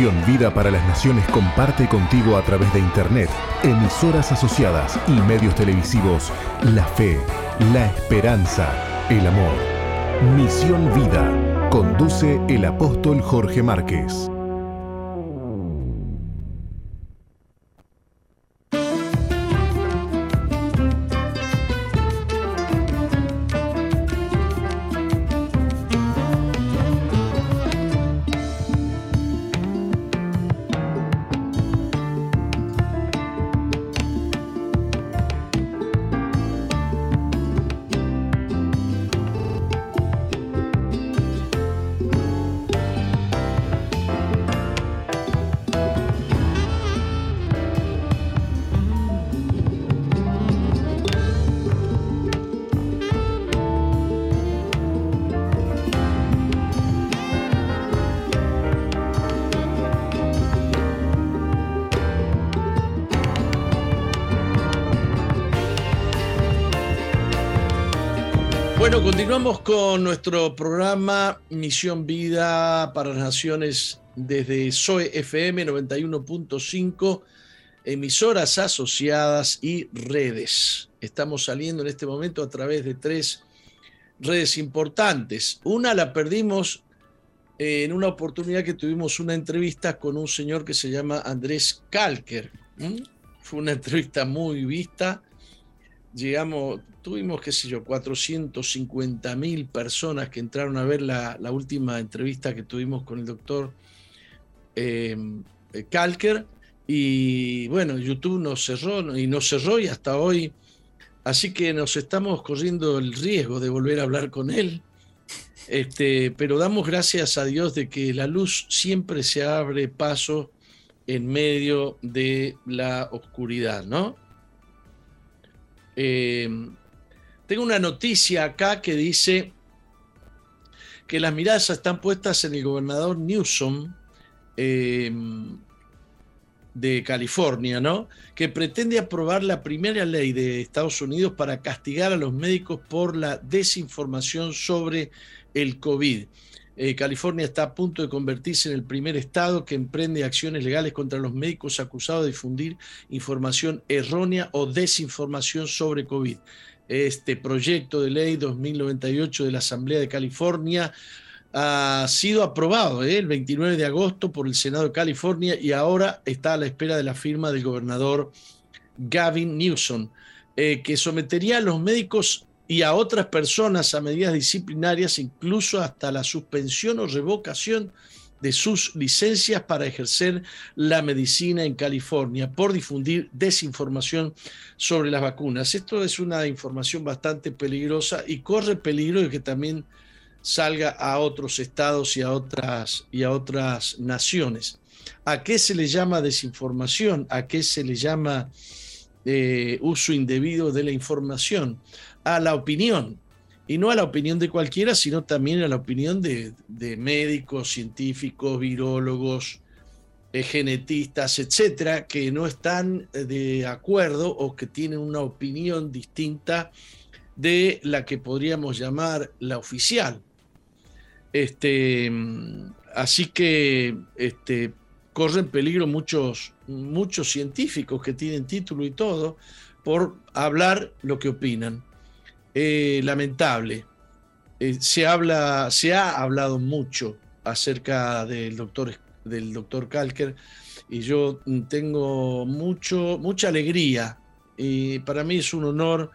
Misión Vida para las Naciones comparte contigo a través de Internet, emisoras asociadas y medios televisivos la fe, la esperanza, el amor. Misión Vida. Conduce el apóstol Jorge Márquez. Con nuestro programa Misión Vida para las Naciones desde SOE FM 91.5, emisoras asociadas y redes. Estamos saliendo en este momento a través de tres redes importantes. Una la perdimos en una oportunidad que tuvimos una entrevista con un señor que se llama Andrés Kalker. Fue una entrevista muy vista. Llegamos, tuvimos, qué sé yo, 450 mil personas que entraron a ver la, última entrevista que tuvimos con el doctor eh, Kalker. Y bueno, YouTube nos cerró y nos cerró y hasta hoy. Así que nos estamos corriendo el riesgo de volver a hablar con él. Este, pero damos gracias a Dios de que la luz siempre se abre paso en medio de la oscuridad, ¿no? Eh, tengo una noticia acá que dice que las miradas están puestas en el gobernador Newsom eh, de California, ¿no? Que pretende aprobar la primera ley de Estados Unidos para castigar a los médicos por la desinformación sobre el COVID. Eh, California está a punto de convertirse en el primer estado que emprende acciones legales contra los médicos acusados de difundir información errónea o desinformación sobre COVID este proyecto de ley 2098 de la Asamblea de California ha sido aprobado ¿eh? el 29 de agosto por el Senado de California y ahora está a la espera de la firma del gobernador Gavin Newsom, eh, que sometería a los médicos y a otras personas a medidas disciplinarias, incluso hasta la suspensión o revocación de sus licencias para ejercer la medicina en California por difundir desinformación sobre las vacunas. Esto es una información bastante peligrosa y corre peligro de que también salga a otros estados y a otras, y a otras naciones. ¿A qué se le llama desinformación? ¿A qué se le llama eh, uso indebido de la información? A la opinión y no a la opinión de cualquiera, sino también a la opinión de, médicos, científicos, virólogos, eh, genetistas, etcétera, que no están eh, de acuerdo o que tienen una opinión distinta de la que podríamos llamar la oficial. Este, así que este, corren peligro muchos, muchos científicos que tienen título y todo por hablar lo que opinan. Eh, lamentable. Eh, se, habla, se ha hablado mucho acerca del doctor, del doctor Kalker y yo tengo mucho, mucha alegría y para mí es un honor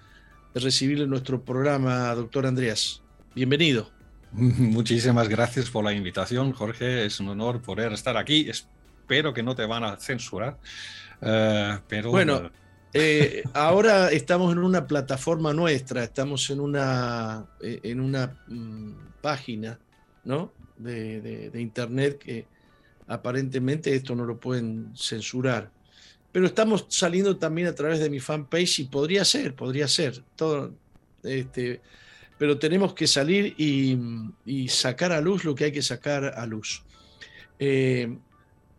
recibirle en nuestro programa, doctor Andreas. Bienvenido. Muchísimas gracias por la invitación, Jorge. Es un honor poder estar aquí. Espero que no te van a censurar. Eh, pero bueno, eh, ahora estamos en una plataforma nuestra, estamos en una, eh, en una mm, página ¿no? de, internet que aparentemente esto no lo pueden censurar. Pero estamos saliendo también a través de mi fanpage y podría ser, podría ser. Todo, este, pero tenemos que salir y, sacar a luz lo que hay que sacar a luz. Eh,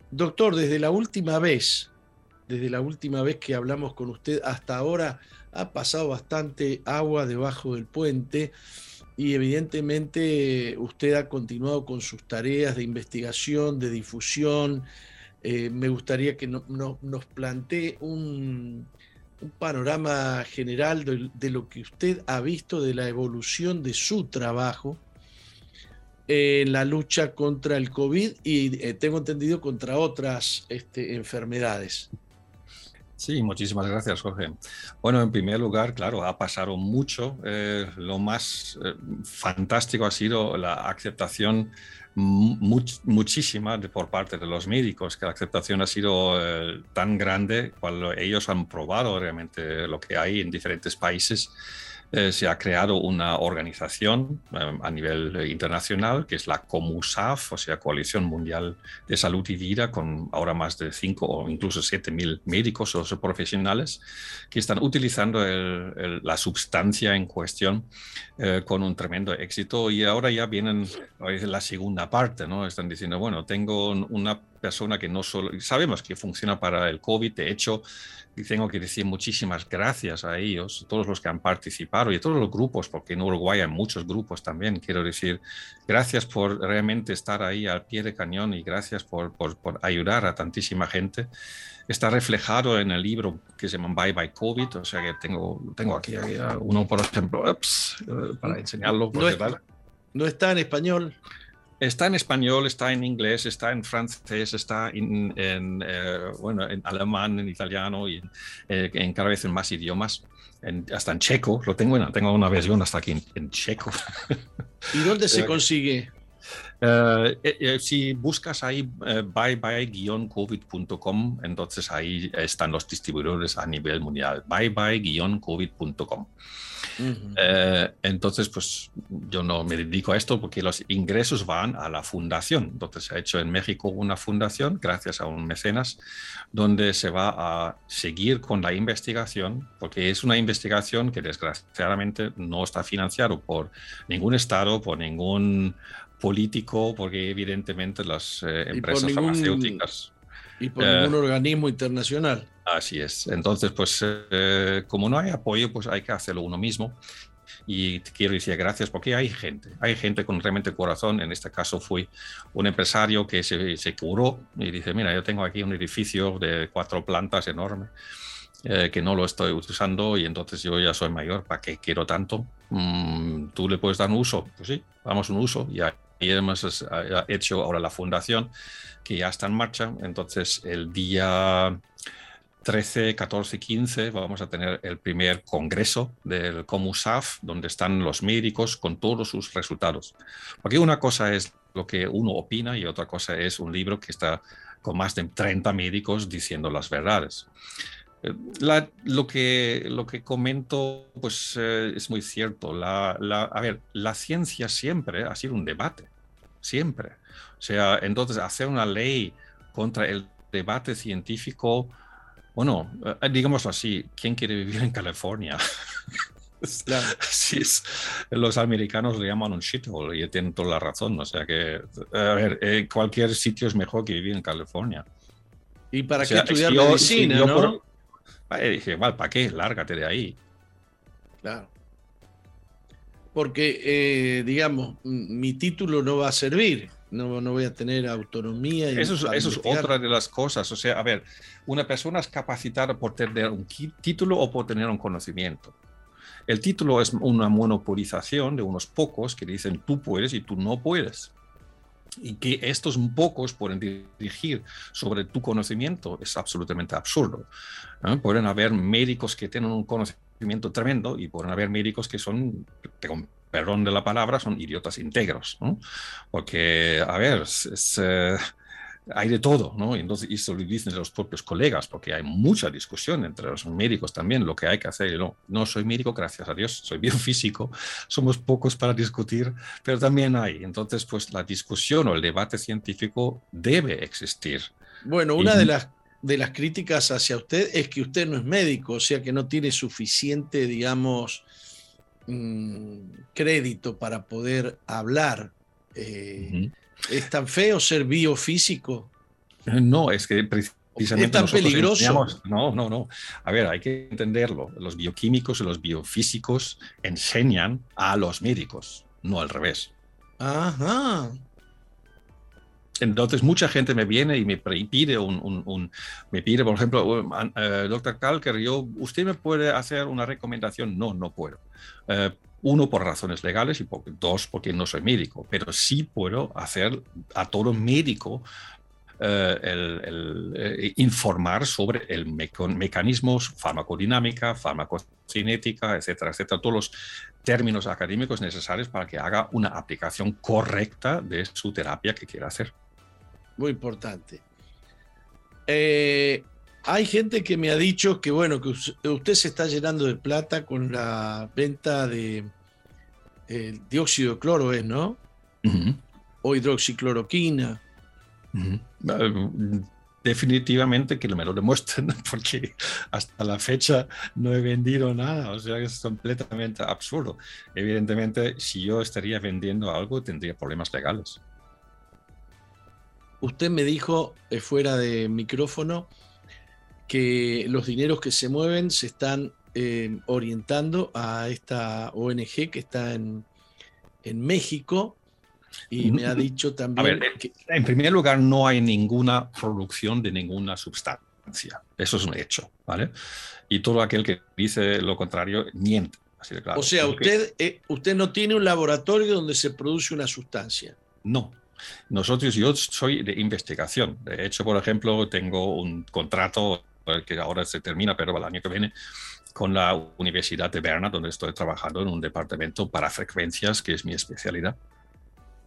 doctor, desde la última vez desde la última vez que hablamos con usted hasta ahora ha pasado bastante agua debajo del puente y evidentemente usted ha continuado con sus tareas de investigación, de difusión. Eh, me gustaría que nos plantee un, panorama general de, lo que usted ha visto de la evolución de su trabajo en la lucha contra el COVID y eh, tengo entendido contra otras este, enfermedades. Sí, muchísimas gracias, Jorge. Bueno, en primer lugar, claro, ha pasado mucho. Eh, lo más eh, fantástico ha sido la aceptación muchísima de, por parte de los médicos, que la aceptación ha sido eh, tan grande cuando ellos han probado realmente lo que hay en diferentes países eh, se ha creado una organización eh, a nivel internacional que es la COMUSAF, o sea, Coalición Mundial de Salud y Vida, con ahora más de 5 o incluso 7 mil médicos o profesionales que están utilizando la sustancia en cuestión eh, con un tremendo éxito. Y ahora ya vienen la segunda parte, ¿no? Están diciendo, bueno, tengo una persona que no solo, sabemos que funciona para el COVID, de hecho, y tengo que decir muchísimas gracias a ellos, todos los que han participado y a todos los grupos, porque en Uruguay hay muchos grupos también, quiero decir, gracias por realmente estar ahí al pie de cañón y gracias por, por, ayudar a tantísima gente. Está reflejado en el libro que se llama Bye Bye COVID, o sea que tengo, tengo aquí, uno, por ejemplo, eh, para enseñarlo. No, no está en español. Está en español, está en inglés, está en francés, está en, eh, bueno, en alemán, en italiano y en, eh, cada vez en más idiomas. hasta en checo, lo tengo, tengo una versión hasta aquí en, checo. ¿Y dónde se consigue? Eh, si buscas ahí bye-covid.com, entonces ahí están los distribuidores a nivel mundial. bye-covid.com. Eh, entonces, pues yo no me dedico a esto porque los ingresos van a la fundación. Entonces, se ha hecho en México una fundación, gracias a un mecenas, donde se va a seguir con la investigación, porque es una investigación que desgraciadamente no está financiado por ningún Estado, por ningún político, porque evidentemente las eh, empresas farmacéuticas y por ningún eh, organismo internacional. Así es. Entonces, pues eh, como no hay apoyo, pues hay que hacerlo uno mismo. Y quiero decir gracias porque hay gente, hay gente con realmente corazón. En este caso fui un empresario que se, se curó y dice, mira, yo tengo aquí un edificio de cuatro plantas enorme. Eh, que no lo estoy usando y entonces yo ya soy mayor, ¿para qué quiero tanto? Mm, ¿Tú le puedes dar un uso? Pues sí, damos un uso y ahí hemos hecho ahora la fundación que ya está en marcha. Entonces, el día 13, 14 15 vamos a tener el primer congreso del COMUSAF, donde están los médicos con todos sus resultados. Porque una cosa es lo que uno opina y otra cosa es un libro que está con más de 30 médicos diciendo las verdades. Eh, lo, que, lo que comento pues, eh, es muy cierto. La, a ver, la ciencia siempre ha sido un debate, siempre. O sea, entonces hacer una ley contra el debate científico, bueno, eh, digamos así, ¿quién quiere vivir en California? los americanos le llaman un shithole y tienen toda la razón. O sea que, a ver, eh, cualquier sitio es mejor que vivir en California. ¿Y para qué estudiar medicina, no? dije, vale, ¿para qué? Lárgate de ahí. Claro. Porque, eh, digamos, mi título no va a servir no, no voy a tener autonomía. eso es, eso es otra de las cosas. O sea, a ver, una persona es capacitada por tener un título o por tener un conocimiento. El título es una monopolización de unos pocos que dicen tú puedes y tú no puedes. Y que estos pocos pueden dirigir sobre tu conocimiento es absolutamente absurdo. Pueden haber médicos que tienen un conocimiento tremendo y pueden haber médicos que son, perdón de la palabra, son idiotas íntegros, ¿no? Porque, a ver, eh, hay de todo, ¿no? Y entonces eso lo dicen los propios colegas, porque hay mucha discusión entre los médicos también, lo que hay que hacer. No, no soy médico, gracias a Dios, soy biofísico, somos pocos para discutir, pero también hay. Entonces, pues la discusión o el debate científico debe existir. Bueno, una de las de las críticas hacia usted es que usted no es médico, o sea que no tiene suficiente, digamos, Crédito para poder hablar. Eh, ¿Es tan feo ser biofísico? No, es que precisamente. ¿Es tan peligroso? No, no, no. A ver, hay que entenderlo. Los bioquímicos y los biofísicos enseñan a los médicos. no al revés. Ajá. Entonces mucha gente me viene y me pide un, me pide, por ejemplo, uh, doctor Kalker, yo, ¿usted me puede hacer una recomendación? No, no puedo. Uh, uno, por razones legales y dos, porque no soy médico, pero sí puedo hacer a todo médico eh, eh, informar sobre el mecanismos farmacodinámica, farmacocinética, etcétera, etcétera, todos los términos académicos necesarios para que haga una aplicación correcta de su terapia que quiera hacer. Muy importante. Eh, hay gente que me ha dicho que, bueno, que usted se está llenando de plata con la venta de dióxido de cloro, ¿es, no? O hidroxicloroquina. Definitivamente que me lo demuestren, porque hasta la fecha no he vendido nada, o sea, es completamente absurdo. Evidentemente, si yo estaría vendiendo algo, tendría problemas legales. Usted me dijo eh, fuera de micrófono que los dineros que se mueven se están eh, orientando a esta ONG que está en, en México y me ha dicho también que... En primer lugar, no hay ninguna producción de ninguna sustancia. Eso es un hecho, ¿vale? Y todo aquel que dice lo contrario miente. Así de claro. O sea, usted, eh, usted no tiene un laboratorio donde se produce una sustancia. No, nosotros, yo soy de investigación. De hecho, por ejemplo, tengo un contrato que ahora se termina, pero el año que viene, con la Universidad de Berna, donde estoy trabajando en un departamento para frecuencias, que es mi especialidad.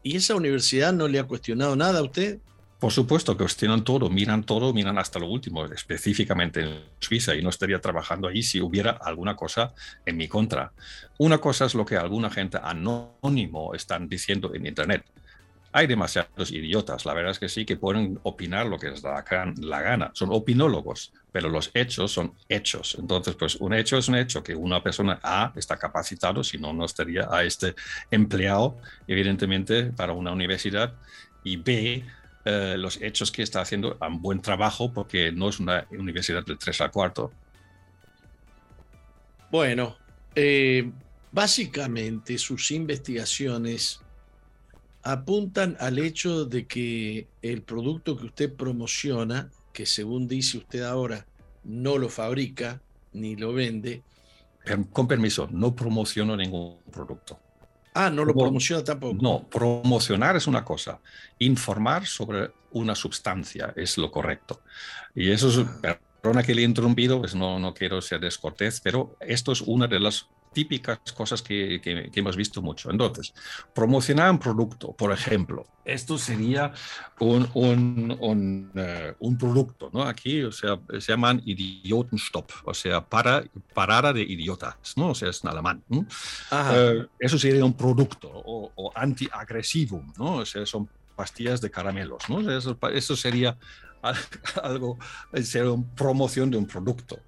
¿Y esa universidad no le ha cuestionado nada a usted? Por supuesto, que cuestionan todo, miran todo, miran hasta lo último, específicamente en Suiza, y no estaría trabajando ahí si hubiera alguna cosa en mi contra. Una cosa es lo que alguna gente anónimo están diciendo en Internet hay demasiados idiotas, la verdad es que sí, que pueden opinar lo que les da la gana. Son opinólogos, pero los hechos son hechos. Entonces, pues un hecho es un hecho, que una persona A está capacitado, si no, no estaría a este empleado, evidentemente, para una universidad, y B, eh, los hechos que está haciendo un buen trabajo, porque no es una universidad del 3 al 4. Bueno, eh, básicamente sus investigaciones apuntan al hecho de que el producto que usted promociona, que según dice usted ahora no lo fabrica ni lo vende. Con permiso, no promociono ningún producto. Ah, no lo promociona tampoco. No, promocionar es una cosa, informar sobre una sustancia es lo correcto. Y eso es, ah. perdona que le he interrumpido, pues no, no quiero ser descortés, pero esto es una de las típicas cosas que, que, hemos visto mucho. Entonces, promocionar un producto, por ejemplo, esto sería un, un, un, eh, un, producto, ¿no? Aquí, o sea, se llaman Idiotenstopp, o sea, para, parada de idiotas, ¿no? O sea, es en alemán. Uh, eso sería un producto, o, o antiagresivo, ¿no? O sea, son pastillas de caramelos, ¿no? Eso, eso sería algo, ser una promoción de un producto.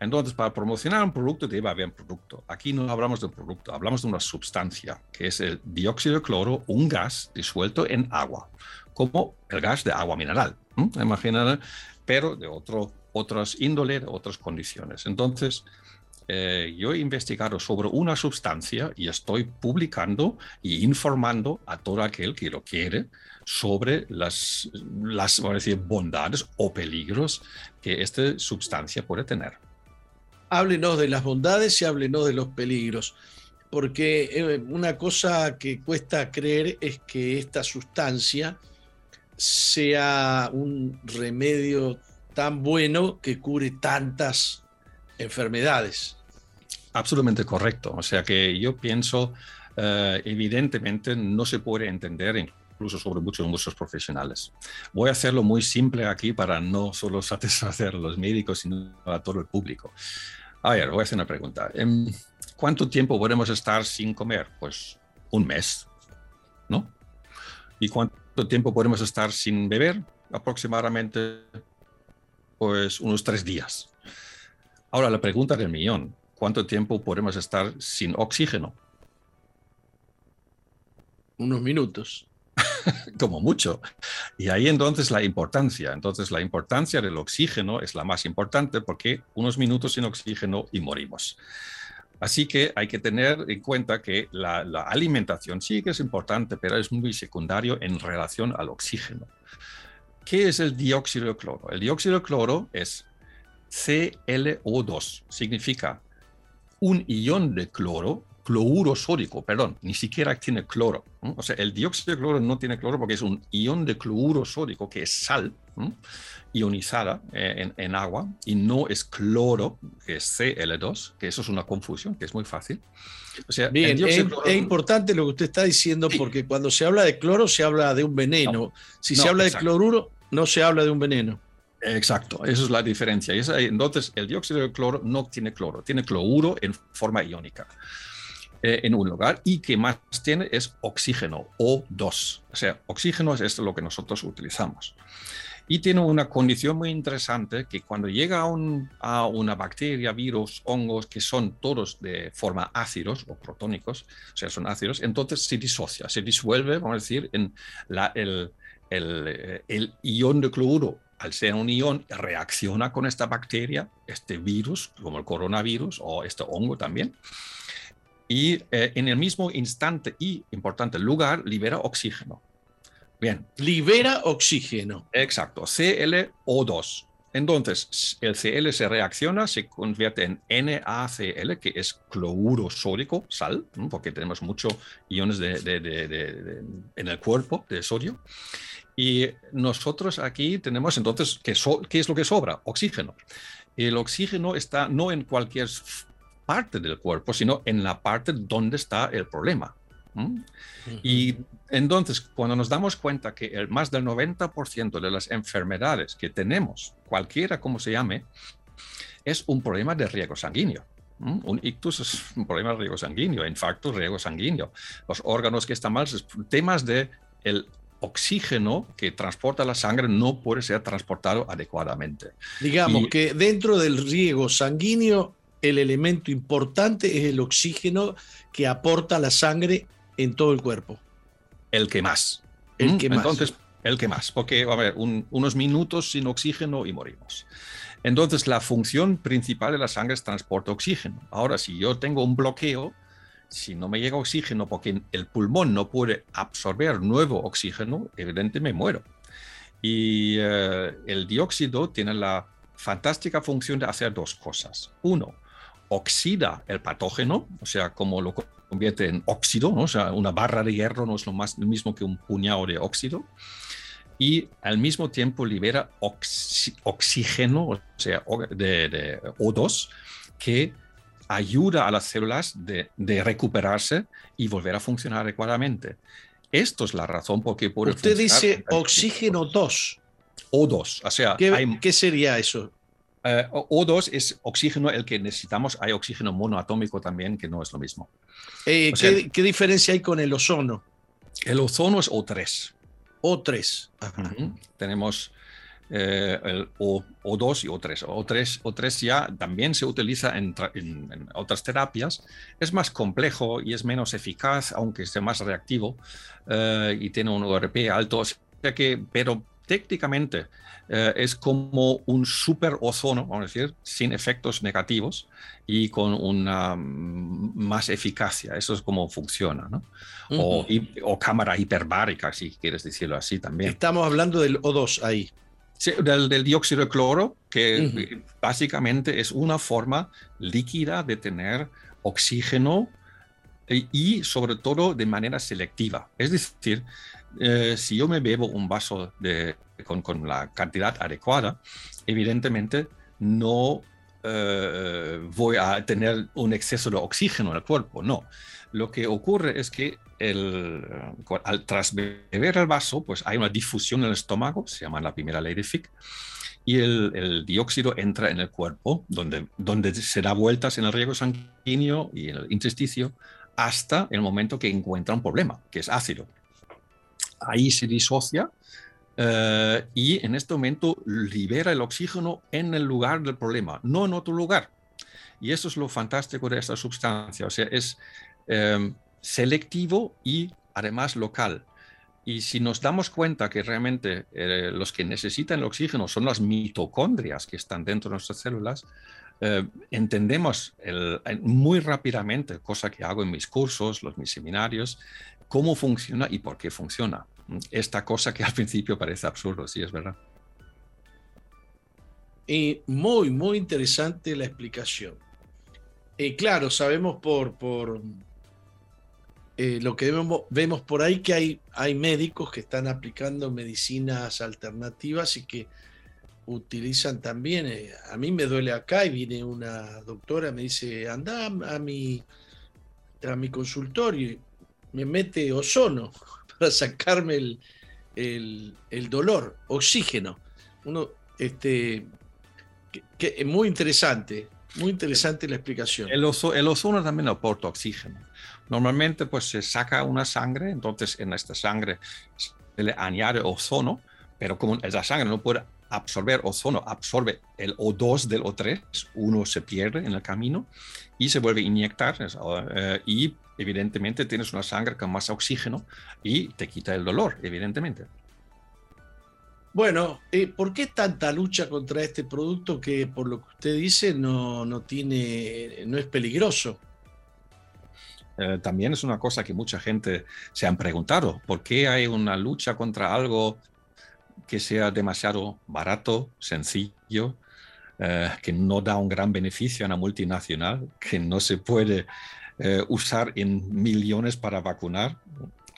Entonces, para promocionar un producto debe haber un producto. Aquí no hablamos de un producto, hablamos de una sustancia, que es el dióxido de cloro, un gas disuelto en agua, como el gas de agua mineral. Imagínate, pero de otro, otras índole, otras condiciones. Entonces, eh, yo he investigado sobre una sustancia y estoy publicando y informando a todo aquel que lo quiere sobre las, las a decir, bondades o peligros que esta sustancia puede tener. Háblenos de las bondades y háblenos de los peligros, porque eh, una cosa que cuesta creer es que esta sustancia sea un remedio tan bueno que cure tantas enfermedades. Absolutamente correcto. O sea que yo pienso, eh, evidentemente no se puede entender incluso sobre muchos, muchos profesionales. Voy a hacerlo muy simple aquí para no solo satisfacer a los médicos, sino a todo el público. A ver, voy a hacer una pregunta. Em, ¿Cuánto tiempo podemos estar sin comer? Pues un mes, ¿no? ¿Y cuánto tiempo podemos estar sin beber? Aproximadamente, pues unos tres días. Ahora, la pregunta del millón, ¿cuánto tiempo podemos estar sin oxígeno? Unos minutos. como mucho. Y ahí entonces la importancia. Entonces la importancia del oxígeno es la más importante porque unos minutos sin oxígeno y morimos. Así que hay que tener en cuenta que la, alimentación sí que es importante, pero es muy secundario en relación al oxígeno. ¿Qué es el dióxido de cloro? El dióxido de cloro es ClO2, significa un ion de cloro, cloruro sódico, perdón, ni siquiera tiene cloro. O sea, el dióxido de cloro no tiene cloro porque es un ion de cloruro sódico, que es sal ionizada eh, en, agua, y no es cloro, que es Cl2, que eso es una confusión, que es muy fácil. O sea, Bien, es, importante lo que usted está diciendo porque cuando se habla de cloro se habla de un veneno. si se habla de cloruro, no se habla de un veneno. Exacto, esa es la diferencia. entonces, el dióxido de cloro no tiene cloro, tiene cloruro en forma iónica eh, en un lugar y que más tiene es oxígeno, O2. O sea, oxígeno es esto lo que nosotros utilizamos. Y tiene una condición muy interesante que cuando llega a, un, a, una bacteria, virus, hongos, que son todos de forma ácidos o protónicos, o sea, son ácidos, entonces se disocia, se disuelve, vamos a decir, en el, el, el ion de cloruro al ser un ion, reacciona con esta bacteria, este virus, como el coronavirus o este hongo también, y eh, en el mismo instante y importante lugar libera oxígeno. Bien. Libera oxígeno. Exacto, ClO2. Entonces, el Cl se reacciona, se convierte en NaCl, que es cloruro sódico, sal, porque tenemos muchos iones de, en el cuerpo de sodio. Y nosotros aquí tenemos entonces, ¿qué, ¿qué es lo que sobra? Oxígeno. El oxígeno está no en cualquier parte del cuerpo, sino en la parte donde está el problema. Y entonces, cuando nos damos cuenta que el más del 90% de las enfermedades que tenemos, cualquiera como se llame, es un problema de riego sanguíneo. Un ictus es un problema de riego sanguíneo, infarto, riego sanguíneo. Los órganos que están mal, temas de el oxígeno que transporta la sangre no puede ser transportado adecuadamente. Digamos que dentro del riego sanguíneo el elemento importante es el oxígeno que aporta la sangre en todo el cuerpo. El que más. El que más. Entonces, el que más, porque a haber unos minutos sin oxígeno y morimos. Entonces, la función principal de la sangre es transporte oxígeno. Ahora, si yo tengo un bloqueo, si no me llega oxígeno porque el pulmón no puede absorber nuevo oxígeno, evidentemente me muero. Y eh, el dióxido tiene la fantástica función de hacer dos cosas. Uno, oxida el patógeno, o sea, como lo convierte en óxido, ¿no? o sea, una barra de hierro no es lo, más, lo mismo que un puñado de óxido, y al mismo tiempo libera oxígeno, o sea, de, O2, que ayuda a las células de, recuperarse y volver a funcionar adecuadamente. Esto es la razón por qué puede Usted dice oxígeno 2. O2, o sea, ¿qué sería eso? Eh, O2 es oxígeno el que necesitamos. Hay oxígeno monoatómico también, que no es lo mismo. Eh, ¿qué, diferencia hay con el ozono? El ozono es O3. O3. Tenemos eh, el o, 2 y O3. O3. O3 ya también se utiliza en, otras terapias. Es más complejo y es menos eficaz, aunque sea más reactivo y tiene un ORP alto. que, pero técnicamente eh, es como un super ozono, vamos a decir, sin efectos negativos y con una mm, más eficacia. Eso es como funciona, ¿no? o, cámara hiperbárica, si quieres decirlo así también. Estamos hablando del O2 ahí. Sí, del, dióxido de cloro, que básicamente es una forma líquida de tener oxígeno eh, y sobre todo de manera selectiva. Es decir, eh, si yo me bebo un vaso con, la cantidad adecuada, evidentemente no eh, voy a tener un exceso de oxígeno en el cuerpo, no. Lo que ocurre es que al tras beber el vaso, pues hay una difusión en el estómago, se llama la primera ley de Fick, y el, el, dióxido entra en el cuerpo, donde, donde se da vueltas en el riego sanguíneo y en el intersticio, hasta el momento que encuentra un problema, que es ácido ahí se disocia eh, y en este momento libera el oxígeno en el lugar del problema, no en otro lugar. Y eso es lo fantástico de esta sustancia, o sea, es em, selectivo y además local. Y si nos damos cuenta que realmente eh, los que necesitan el oxígeno son las mitocondrias que están dentro de nuestras células, eh, entendemos muy rápidamente, cosa que hago en mis cursos, los mis seminarios, cómo funciona y por qué funciona. Esta cosa que al principio parece absurdo, sí, es verdad. Y muy, muy interesante la explicación. Y claro, sabemos por, por eh, lo que vemos, vemos, por ahí que hay, hay médicos que están aplicando medicinas alternativas y que utilizan también, eh, a mí me duele acá y viene una doctora, me dice, anda a mi, a mi consultorio, me mete ozono para sacarme el, el, dolor, oxígeno. Uno, este, que, es muy interesante, muy interesante la explicación. El, el ozono también aporta oxígeno. Normalmente pues se saca una sangre, entonces en esta sangre se le añade ozono, pero como esa sangre no puede absorber ozono, absorbe el O2 del O3, uno se pierde en el camino y se vuelve a inyectar eh, y evidentemente tienes una sangre con más oxígeno y te quita el dolor, evidentemente. Bueno, eh, ¿por qué tanta lucha contra este producto que por lo que usted dice no, no tiene, no es peligroso? Eh, también es una cosa que mucha gente se han preguntado. ¿Por qué hay una lucha contra algo que sea demasiado barato, sencillo, eh, que no da un gran beneficio a una multinacional, que no se puede eh, usar en millones para vacunar?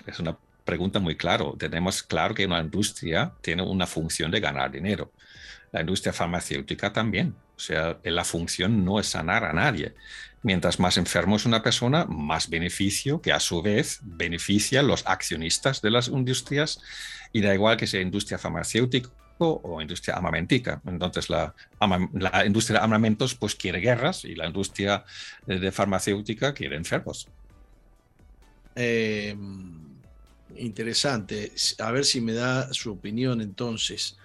Es una pregunta muy clara. Tenemos claro que una industria tiene una función de ganar dinero. La industria farmacéutica también. O sea, la función no es sanar a nadie. Mientras más enfermo es una persona, más beneficio, que a su vez beneficia a los accionistas de las industrias, y da igual que sea industria farmacéutica o industria armamentica. Entonces, la, la, industria de armamentos pues quiere guerras y la industria de, farmacéutica quiere enfermos. Em, interesante. A ver si me da su opinión entonces.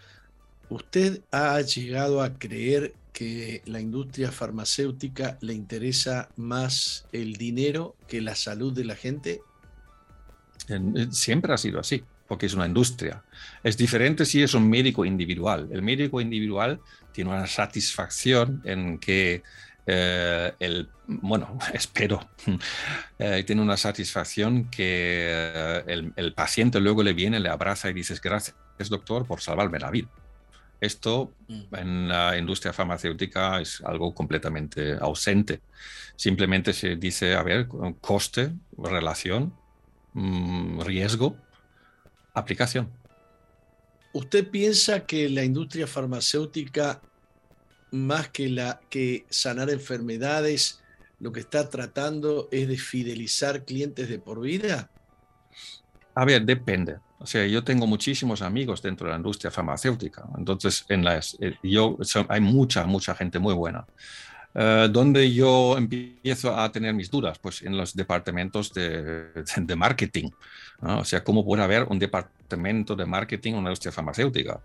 ¿Usted ha llegado a creer que la industria farmacéutica le interesa más el dinero que la salud de la gente? Siempre ha sido así, porque es una industria. Es diferente si es un médico individual. El médico individual tiene una satisfacción en que eh, el, bueno, espero, eh, tiene una satisfacción que eh, el, el paciente luego le viene, le abraza y dices, gracias doctor por salvarme la vida. Esto mm. en la industria farmacéutica es algo completamente ausente. Simplemente se dice, a ver, coste, relación, mm, riesgo, aplicación. ¿Usted piensa que la industria farmacéutica, más que, la, que sanar enfermedades, lo que está tratando es de fidelizar clientes de por vida? A ver, depende. O sea, yo tengo muchísimos amigos dentro de la industria farmacéutica. Entonces, en las, eh, yo, hay mucha, mucha gente muy buena. Uh, donde yo empiezo a tener mis dudas, pues en los departamentos de, marketing. O sea, ¿cómo puede haber un departamento de marketing en una industria farmacéutica?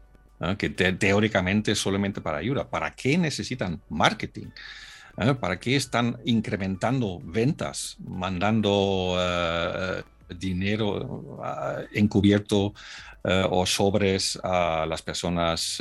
Que teóricamente es solamente para ayuda. ¿Para qué necesitan marketing? ¿Para qué están incrementando ventas, mandando uh, dinero ah, encubierto eh, o sobres a las personas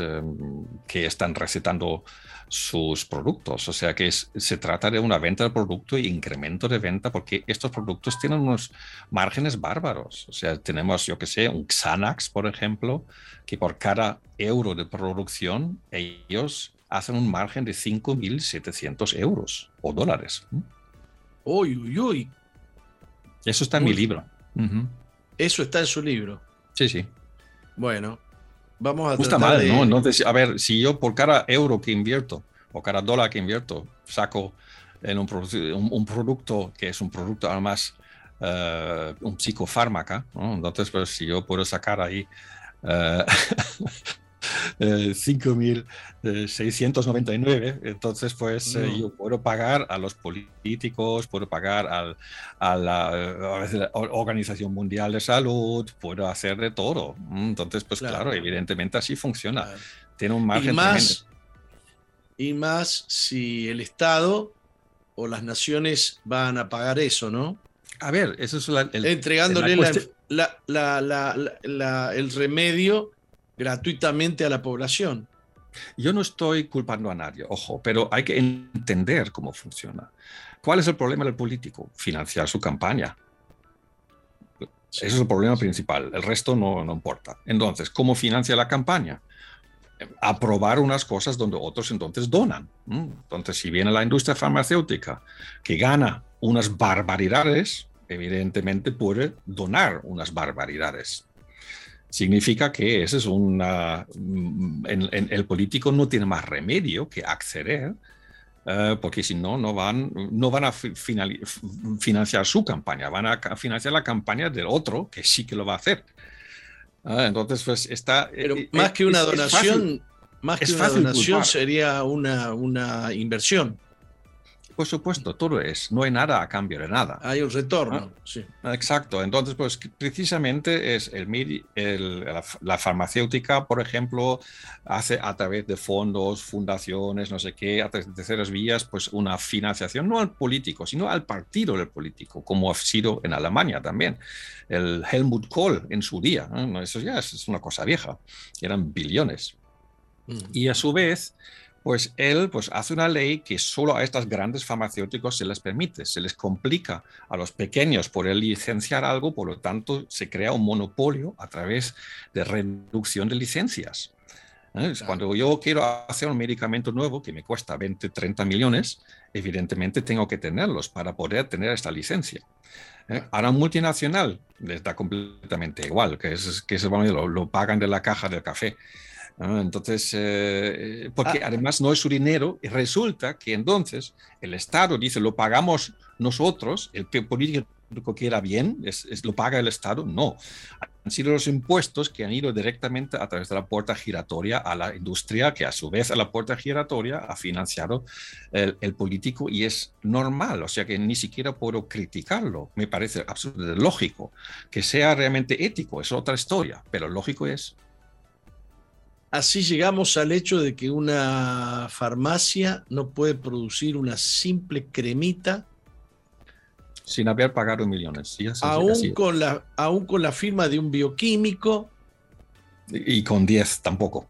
que están recetando sus productos. O sea que se trata de una venta del producto e incremento de venta porque estos productos tienen unos márgenes bárbaros. O sea, tenemos, yo que sé, un Xanax, por ejemplo, que por cada euro de producción ellos hacen un margen de 5.700 euros o dólares. Uy, uy, uy. Eso está en mi libro. Eso está en su libro. Sí, sí. Bueno, vamos a Justa mal, ¿no? Entonces, a ver, si yo por cada euro que invierto o cada dólar que invierto saco en un, un, producto que es un producto además uh, un psicofármaca, ¿no? entonces pues si yo puedo sacar ahí uh, 5.699. Eh, Entonces, pues eh, yo puedo pagar a los políticos, puedo pagar al, a, la, Organización Mundial de Salud, puedo hacer de todo. Mm, entonces, pues claro, evidentemente así funciona. Tiene un margen. Y más, y más si el Estado o las naciones van a pagar eso, ¿no? A ver, eso es el, entregándole el remedio gratuitamente a la población. Yo no estoy culpando a nadie, ojo, pero hay que entender cómo funciona. ¿Cuál es el problema del político? Financiar su campaña. Ese es el problema principal. El resto no, no importa. Entonces, ¿cómo financia la campaña? aprobar unas cosas donde otros entonces donan. Entonces, si viene la industria farmacéutica que gana unas barbaridades, evidentemente puede donar unas barbaridades. Significa que ese es una, mm, el político no tiene más remedio que acceder eh, porque si no, no van, no van a financiar su campaña, van a financiar la campaña del otro que sí que lo va a hacer. Ah, entonces, pues está... Pero eh, más que una donación, más que una donación sería una, una inversión. Por supuesto, todo es, no hay nada a cambio de nada. Hay un retorno, ah, sí. Exacto, entonces pues precisamente es el, la, farmacéutica, por ejemplo, hace a través de fondos, fundaciones, no sé qué, a través de terceras vías, pues una financiación no al político, sino al partido del político, como ha sido en Alemania también. El Helmut Kohl en su día, eso ya es, una cosa vieja, eran billones. Mm. Y a su vez, pues él pues, hace una ley que solo a estos grandes farmacéuticos se les permite, se les complica a los pequeños por el licenciar algo, por lo tanto se crea un monopolio a través de reducción de licencias. ¿eh? Cuando yo quiero hacer un medicamento nuevo que me cuesta 20, 30 millones, evidentemente tengo que tenerlos para poder tener esta licencia. ¿eh? Ahora un multinacional les da completamente igual, que, es, que lo, lo pagan de la caja del café. Entonces, eh, porque ah. además no es su dinero, y resulta que entonces el Estado dice, lo pagamos nosotros, el político que era bien, es, lo paga el Estado, no. Han sido los impuestos que han ido directamente a través de la puerta giratoria a la industria, que a su vez a la puerta giratoria ha financiado el, el político y es normal, o sea que ni siquiera puedo criticarlo, me parece absolutamente lógico. Que sea realmente ético es otra historia, pero lógico es. Así llegamos al hecho de que una farmacia no puede producir una simple cremita. Sin haber pagado millones. aún, con la, aún con la firma de un bioquímico. Y, con 10 tampoco.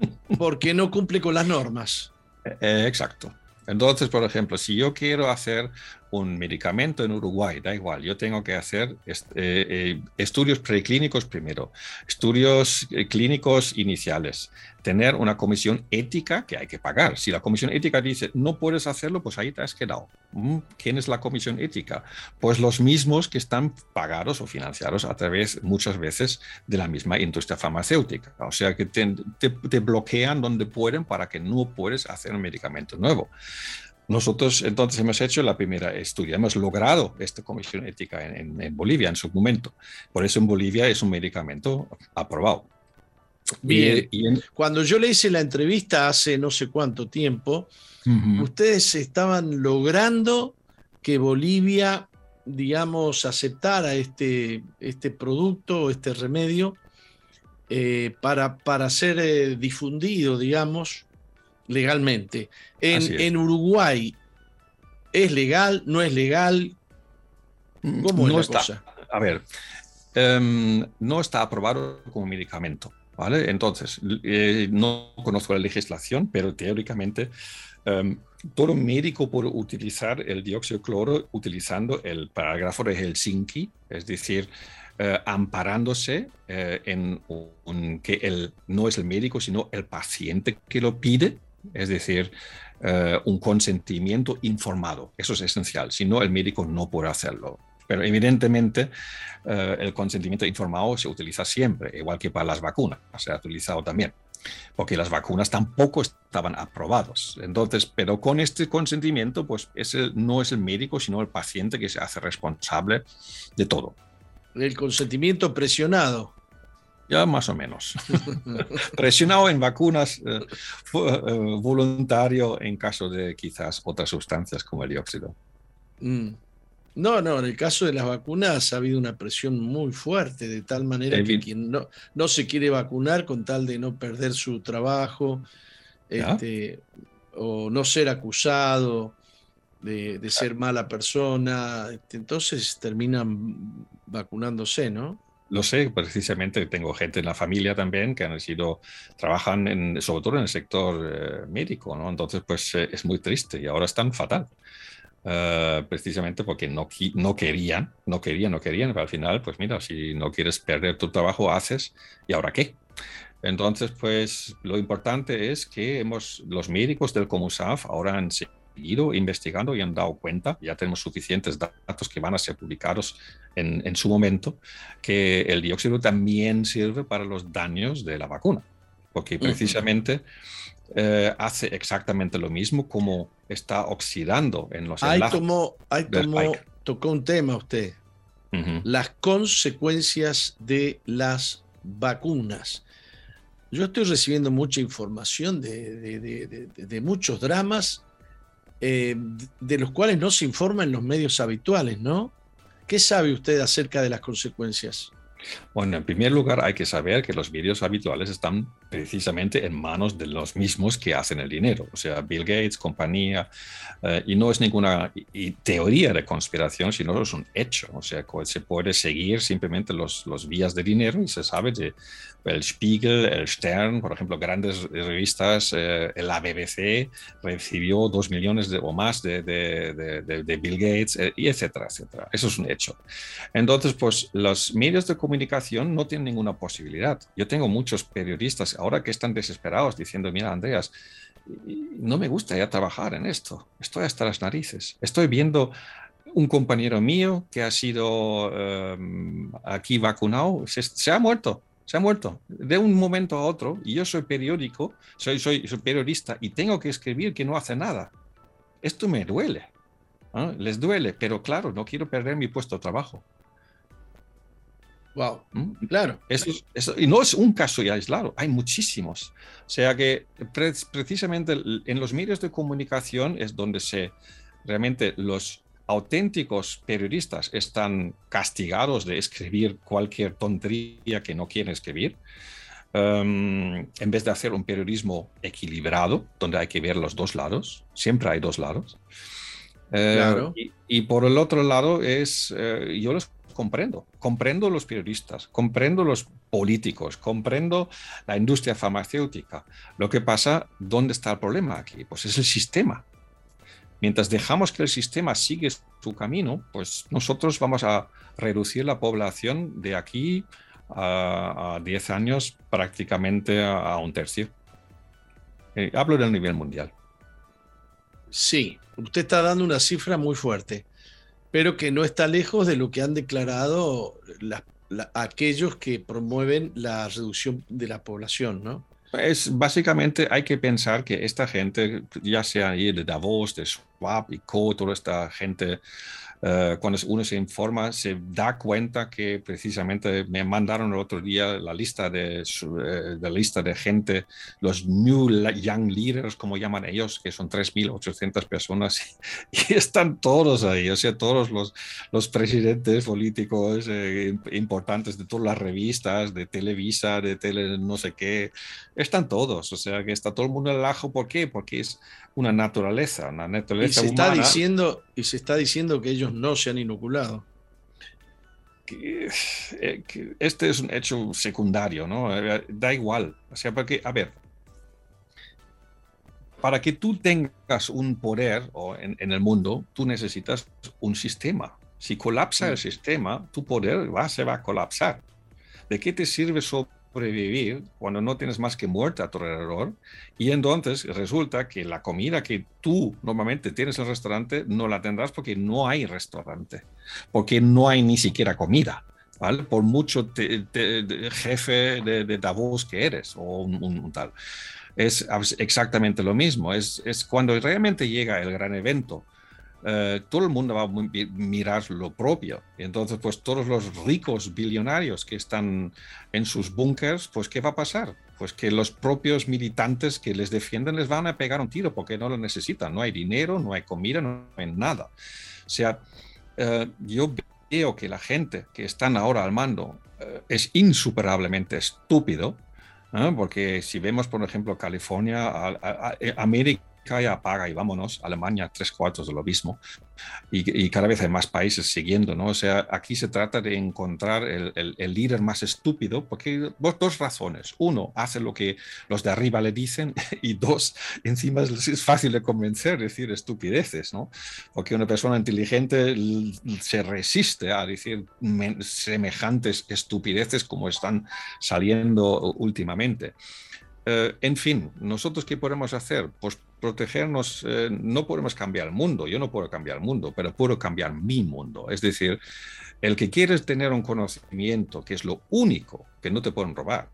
Porque no cumple con las normas. Eh, eh, exacto. Entonces, por ejemplo, si yo quiero hacer un medicamento en Uruguay, da igual, yo tengo que hacer eh, eh, estudios preclínicos primero, estudios eh, clínicos iniciales, tener una comisión ética que hay que pagar. Si la comisión ética dice no puedes hacerlo, pues ahí te has quedado. Mm, ¿Quién es la comisión ética? Pues los mismos que están pagados o financiados a través muchas veces de la misma industria farmacéutica. O sea que te, te bloquean donde pueden para que no puedes hacer un medicamento nuevo. Nosotros entonces hemos hecho la primera estudio, hemos logrado esta comisión ética en, Bolivia en su momento. Por eso en Bolivia es un medicamento aprobado. Bien, cuando yo le hice la entrevista hace no sé cuánto tiempo, ustedes estaban logrando que Bolivia, digamos, aceptara este, este producto, este remedio, eh, para, para ser eh, difundido, digamos, legalmente. En, Uruguay, ¿es legal? ¿No es legal? ¿Cómo no está, A ver, em, no está aprobado como medicamento. ¿vale? Entonces, eh, no conozco la legislación, pero teóricamente em, todo médico puede utilizar el dióxido de cloro utilizando el parágrafo de Helsinki, es decir, eh, amparándose eh, en que el, no es el médico, sino el paciente que lo pide es decir, eh, un consentimiento informado. Eso es esencial, si no el médico no puede hacerlo. Pero evidentemente eh, el consentimiento informado se utiliza siempre, igual que para las vacunas, se ha utilizado también, porque las vacunas tampoco estaban aprobadas. Entonces, pero con este consentimiento, pues no es el médico, sino el paciente que se hace responsable de todo. El consentimiento presionado. Ya más o menos. Presionado en vacunas, eh, eh, voluntario en caso de quizás otras sustancias como el dióxido. Mm. No, no, en el caso de las vacunas ha habido una presión muy fuerte, de tal manera que quien no, no se quiere vacunar con tal de no perder su trabajo este, o no ser acusado de, de ser mala persona, este, entonces terminan vacunándose, ¿no? Lo sé, precisamente tengo gente en la familia también que han sido, trabajan en, sobre todo en el sector eh, médico, ¿no? Entonces, pues eh, es muy triste y ahora están fatal. Uh, precisamente porque no, no querían, no querían, no querían, pero al final, pues mira, si no quieres perder tu trabajo, haces, ¿y ahora qué? Entonces, pues lo importante es que hemos, los médicos del Comusaf ahora han seguido investigando y han dado cuenta, ya tenemos suficientes datos que van a ser publicados en, en su momento, que el dióxido también sirve para los daños de la vacuna, porque precisamente... Eh, hace exactamente lo mismo como está oxidando en los ahí tomó, ahí tomó, tocó un tema usted, las consecuencias de las vacunas. Yo estoy recibiendo mucha información de, de, muchos dramas eh, de los cuales no se informa en los medios habituales, ¿no? ¿Qué sabe usted acerca de las consecuencias? Bueno, en primer lugar hay que saber que los vídeos habituales están precisamente en manos de los mismos que hacen el dinero, o sea, Bill Gates, compañía, eh, y no es ninguna teoría de conspiración, sino es un hecho, o sea, se puede seguir simplemente los, los vías de dinero y se sabe de el Spiegel, el Stern, por ejemplo, grandes revistas, eh, la BBC recibió dos millones o más de, de, Bill Gates, eh, y etcétera, etcétera. Eso es un hecho. Entonces, pues los medios de comunicación no tienen ninguna posibilidad. Yo tengo muchos periodistas ahora que están desesperados diciendo, mira, Andreas, no me gusta ya trabajar en esto, estoy hasta las narices, estoy viendo un compañero mío que ha sido em, aquí vacunado, se, ha muerto, se ha muerto de un momento a otro y yo soy periódico, soy, soy periodista y tengo que escribir que no hace nada. Esto me duele, les duele, pero claro, no quiero perder mi puesto de trabajo. Wow, ¿Mm? claro. Eso, y no es un caso ya aislado, hay muchísimos. O sea que precisamente en los medios de comunicación es donde se realmente los auténticos periodistas están castigados de escribir cualquier tontería que no quieren escribir. Um, en vez de hacer un periodismo equilibrado, donde hay que ver los dos lados, siempre hay dos lados. Uh, y, por el otro lado es, uh, yo los comprendo, comprendo los periodistas, comprendo los políticos, comprendo la industria farmacéutica. Lo que pasa, ¿dónde está el problema aquí? Pues es el sistema. Mientras dejamos que el sistema siga su camino, pues nosotros vamos a reducir la población de aquí a, 10 años prácticamente a, un tercio. Eh, hablo del nivel mundial. Sí, usted está dando una cifra muy fuerte pero que no está lejos de lo que han declarado aquellos que promueven la reducción de la población, ¿no? Es básicamente hay que pensar que esta gente, ya sea de Davos, de Schwab y Co, toda esta gente eh, cuando uno se informa, se da cuenta que precisamente me mandaron el otro día la lista de, eh, la lista de gente, los New Young Leaders, como llaman ellos, que son 3.800 personas, y, están todos ahí, o sea, todos los, los presidentes políticos eh, importantes de todas las revistas, de Televisa, de tele no sé qué, están todos, o sea, que está todo el mundo en el ajo, ¿por qué? Porque es una naturaleza, una naturaleza y se Está diciendo, y se está diciendo que ellos no se han inoculado. Eh, este es un hecho secundario, ¿no? Eh, da igual. O sea, porque, a ver, para que tú tengas un poder en, en el mundo, tú necesitas un sistema. Si colapsa el mm. sistema, tu poder va, se va a colapsar. ¿De qué te sirve sobre sobrevivir cuando no tienes más que muerte a tu alrededor y entonces resulta que la comida que tú normalmente tienes en el restaurante no la tendrás porque no hay restaurante, porque no hay ni siquiera comida. ¿vale? Por mucho jefe de, Davos que eres o un, tal. Es exactamente lo mismo. Es, es cuando realmente llega el gran evento eh, todo el mundo va a mirar lo propio. Entonces, pues todos los ricos billonarios que están en sus búnkers, pues ¿qué va a pasar? Pues que los propios militantes que les defienden les van a pegar un tiro porque no lo necesitan. No hay dinero, no hay comida, no hay nada. O sea, eh, yo veo que la gente que están ahora al mando eh, es insuperablemente estúpido, porque si vemos, por ejemplo, California, América, América ya apaga y vámonos, Alemania tres cuartos de lo mismo, y, cada vez hay más países siguiendo, ¿no? O sea, aquí se trata de encontrar el, el, líder más estúpido, porque por dos razones. Uno, hace lo que los de arriba le dicen, y dos, encima es, fácil de convencer, decir estupideces, ¿no? Porque una persona inteligente se resiste a decir semejantes estupideces como están saliendo últimamente. Eh, en fin, ¿nosotros qué podemos hacer? Pues protegernos, eh, no podemos cambiar el mundo, yo no puedo cambiar el mundo, pero puedo cambiar mi mundo. Es decir, el que quieres tener un conocimiento, que es lo único que no te pueden robar,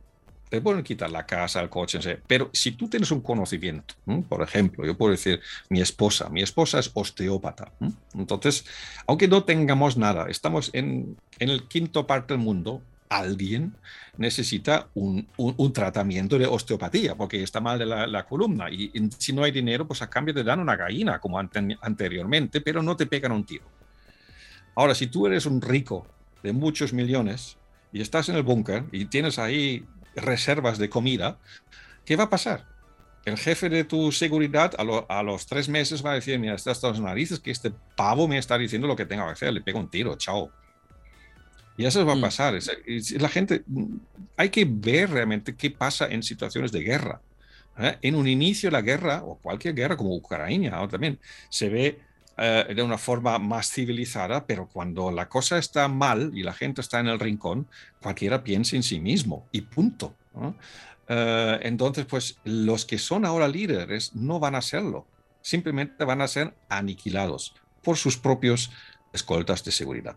te pueden quitar la casa, el coche, pero si tú tienes un conocimiento, por ejemplo, yo puedo decir, mi esposa, mi esposa es osteópata. Entonces, aunque no tengamos nada, estamos en, en el quinto parte del mundo, alguien necesita un, tratamiento de osteopatía porque está mal de la, columna y, si no hay dinero, pues a cambio te dan una gallina como anteriormente, pero no te pegan un tiro. Ahora, si tú eres un rico de muchos millones y estás en el búnker y tienes ahí reservas de comida, ¿qué va a pasar? El jefe de tu seguridad a, los tres meses va a decir, mira, estas las narices que este pavo me está diciendo lo que tengo que hacer, le pego un tiro, chao. Y eso va a mm. pasar. La gente, hay que ver realmente qué pasa en situaciones de guerra. ¿eh? En un inicio de la guerra, o cualquier guerra como Ucrania ahora también, se ve eh, de una forma más civilizada, pero cuando la cosa está mal y la gente está en el rincón, cualquiera piensa en sí mismo y punto. Eh, entonces, pues los que son ahora líderes no van a serlo, simplemente van a ser aniquilados por sus propios escoltas de seguridad.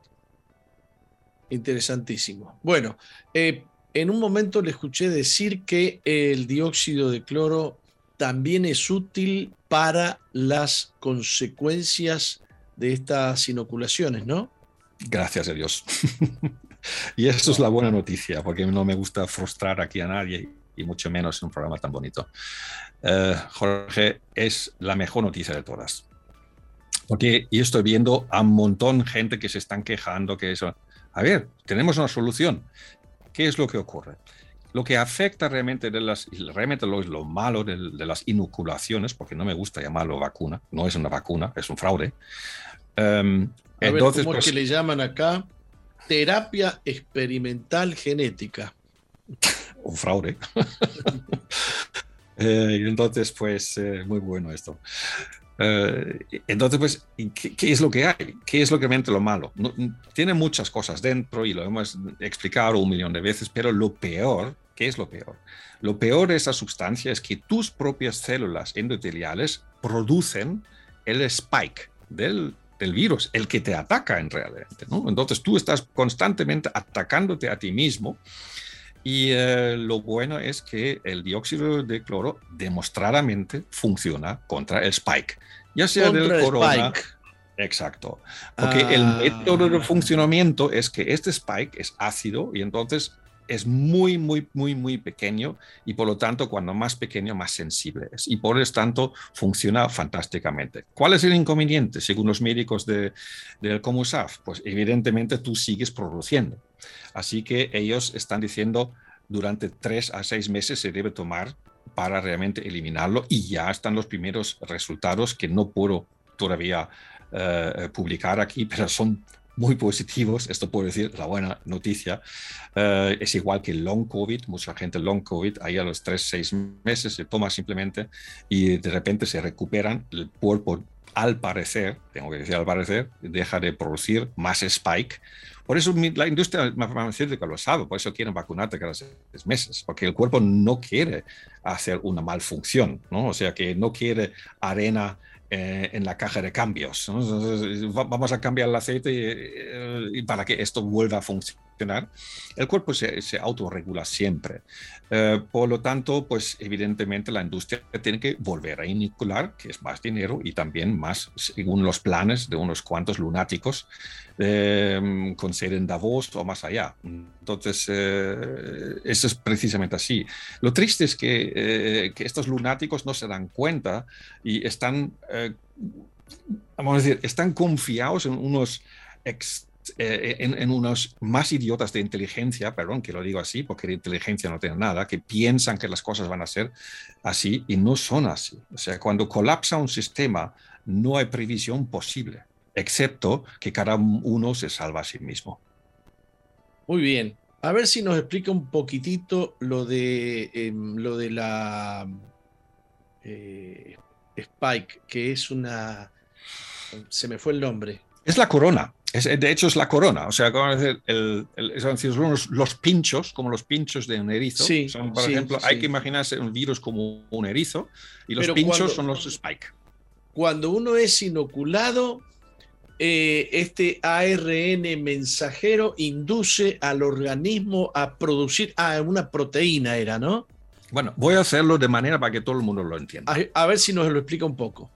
Interesantísimo. Bueno, eh, en un momento le escuché decir que el dióxido de cloro también es útil para las consecuencias de estas inoculaciones, ¿no? Gracias a Dios. y eso es la buena noticia, porque no me gusta frustrar aquí a nadie y mucho menos en un programa tan bonito. Eh, Jorge, es la mejor noticia de todas. Porque yo estoy viendo a un montón de gente que se están quejando que eso a ver, tenemos una solución. ¿Qué es lo que ocurre? Lo que afecta realmente, de las, realmente lo, lo malo de, las inoculaciones, porque no me gusta llamarlo vacuna, no es una vacuna, es un fraude. Um, entonces, ¿cómo es que pues le llaman acá? Terapia experimental genética. un fraude. Eh, entonces, pues, eh, muy bueno esto. Eh, entonces, pues, ¿qué, es lo que hay? ¿Qué es lo que realmente lo malo? tiene muchas cosas dentro y lo hemos explicado un millón de veces, pero lo peor, ¿qué es lo peor? Lo peor de esa sustancia es que tus propias células endoteliales producen el spike del, virus, el que te ataca en realidad. Entonces tú estás constantemente atacándote a ti mismo y eh, lo bueno es que el dióxido de cloro demostradamente funciona contra el spike, ya sea del corona. Exacto. Porque el ah. método de funcionamiento es que este spike es ácido y entonces es muy, muy, muy, muy pequeño y por lo tanto, cuando más pequeño, más sensible es. Y por lo tanto, funciona fantásticamente. ¿Cuál es el inconveniente, según los médicos de, del Comusaf? Pues evidentemente tú sigues produciendo. Así que ellos están diciendo durante tres a seis meses se debe tomar para realmente eliminarlo y ya están los primeros resultados que no puedo todavía eh, publicar aquí, pero son muy positivos, esto puedo decir, la buena noticia, eh, es igual que long COVID, mucha gente long COVID, ahí a los tres, seis meses se toma simplemente y de repente se recuperan, el cuerpo al parecer, tengo que decir al parecer, deja de producir más spike. Por eso la industria farmacéutica lo sabe, por eso quieren vacunarte cada seis meses, porque el cuerpo no quiere hacer una malfunción, ¿no? O sea, que no quiere arena eh, en la caja de cambios. vamos a cambiar el aceite eh, y, para que esto vuelva a funcionar. El cuerpo se, se autorregula siempre. Eh, por lo tanto, pues evidentemente la industria tiene que volver a inicular, que es más dinero y también más, según los planes de unos cuantos lunáticos, con sede en Davos o más allá. Entonces, eso es precisamente así. Lo triste es que, que estos lunáticos no se dan cuenta y están vamos a decir, están confiados en unos eh, en, unos más idiotas de inteligencia, perdón que lo digo así, porque de inteligencia no tiene nada, que piensan que las cosas van a ser así y no son así. O sea, cuando colapsa un sistema, no hay previsión posible, excepto que cada uno se salva a sí mismo. Muy bien. A ver si nos explica un poquitito lo de, em, lo de la eh, Spike, que es una... Se me fue el nombre. Es la corona. De hecho, es la corona. O sea, el, los, pinchos, como los pinchos de un erizo. Sí, por ejemplo, hay que imaginarse un virus como un erizo y los pinchos son los spike. Cuando uno es inoculado, eh, este ARN mensajero induce al organismo a producir ah, una proteína, era, ¿no? Bueno, voy a hacerlo de manera para que todo el mundo lo entienda. A, ver si nos lo explica un poco.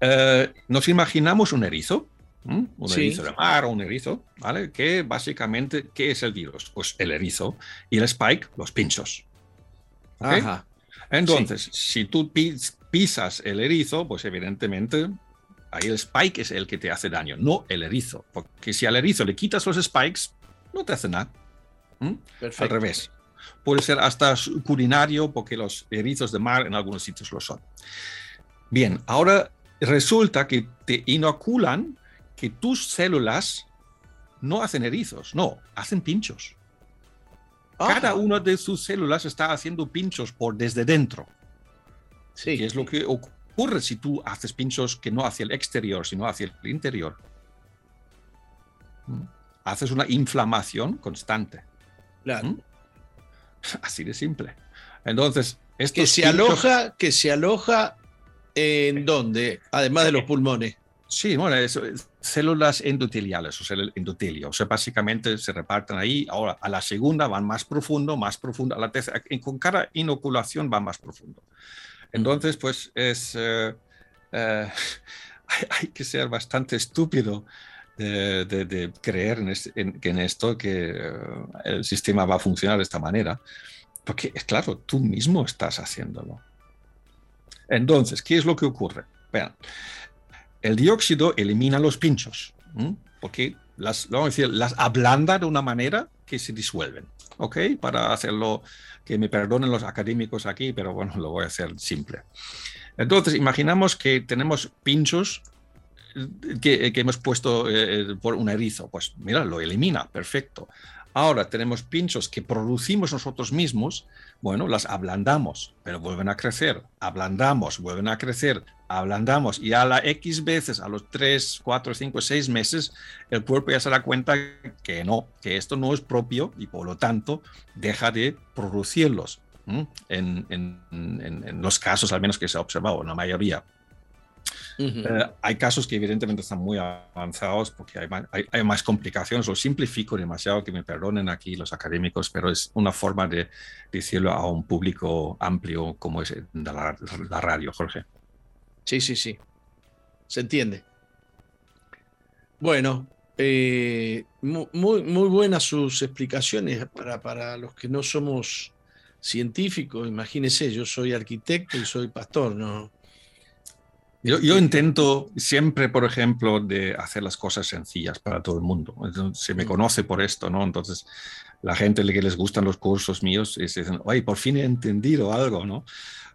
Eh, nos imaginamos un erizo, un erizo de mar o un erizo, ¿vale? Que básicamente, ¿qué es el virus? Pues el erizo y el spike, los pinchos. Ajá. Entonces, si tú pisas el erizo, pues evidentemente ahí el spike es el que te hace daño, no el erizo. Porque si al erizo le quitas los spikes, no te hace nada. Al revés. Puede ser hasta culinario porque los erizos de mar en algunos sitios lo son. Bien, ahora resulta que te inoculan que tus células no hacen erizos, no, hacen pinchos. Cada una de sus células está haciendo pinchos por desde dentro. Sí. Que es lo que ocurre si tú haces pinchos que no hacia el exterior, sino hacia el interior. ¿Mm? Haces una inflamación constante. Claro. ¿Mm? Así de simple. Entonces, que se aloja, que se aloja en dónde, además de los pulmones. Sí, bueno, células endoteliales, o sea, el endotelio. O sea, básicamente se reparten ahí. Ahora, a la segunda van más profundo, más profundo. A la tercera, con cada inoculación va más profundo. Entonces, pues es. Eh, eh, hay, que ser bastante estúpido de, creer en, esto que eh, el sistema va a funcionar de esta manera, porque es claro, tú mismo estás haciéndolo. Entonces, ¿qué es lo que ocurre? Vean, el dióxido elimina los pinchos, porque las, vamos a decir, las ablanda de una manera que se disuelven, ¿ok? Para hacerlo, que me perdonen los académicos aquí, pero bueno, lo voy a hacer simple. Entonces, imaginamos que tenemos pinchos que, hemos puesto eh, por un erizo, pues mira, lo elimina, perfecto. Ahora tenemos pinchos que producimos nosotros mismos, bueno, las ablandamos, pero vuelven a crecer, ablandamos, vuelven a crecer, ablandamos y a la X veces, a los 3, 4, 5, 6 meses, el cuerpo ya se da cuenta que no, que esto no es propio y por lo tanto deja de producirlos. En, en, en, los casos al menos que se ha observado, en la mayoría. Eh, hay casos que evidentemente están muy avanzados porque hay más, complicaciones. Lo simplifico demasiado, que me perdonen aquí los académicos, pero es una forma de decirlo a un público amplio como es la, radio, Jorge. Sí, sí, sí. Se entiende. Bueno, eh, muy, muy buenas sus explicaciones para, para los que no somos científicos. Imagínense, yo soy arquitecto y soy pastor, ¿no? Yo, intento siempre, por ejemplo, de hacer las cosas sencillas para todo el mundo. Se me mm. conoce por esto, ¿no? Entonces, la gente que les gustan los cursos míos dicen, oye, por fin he entendido algo, ¿no?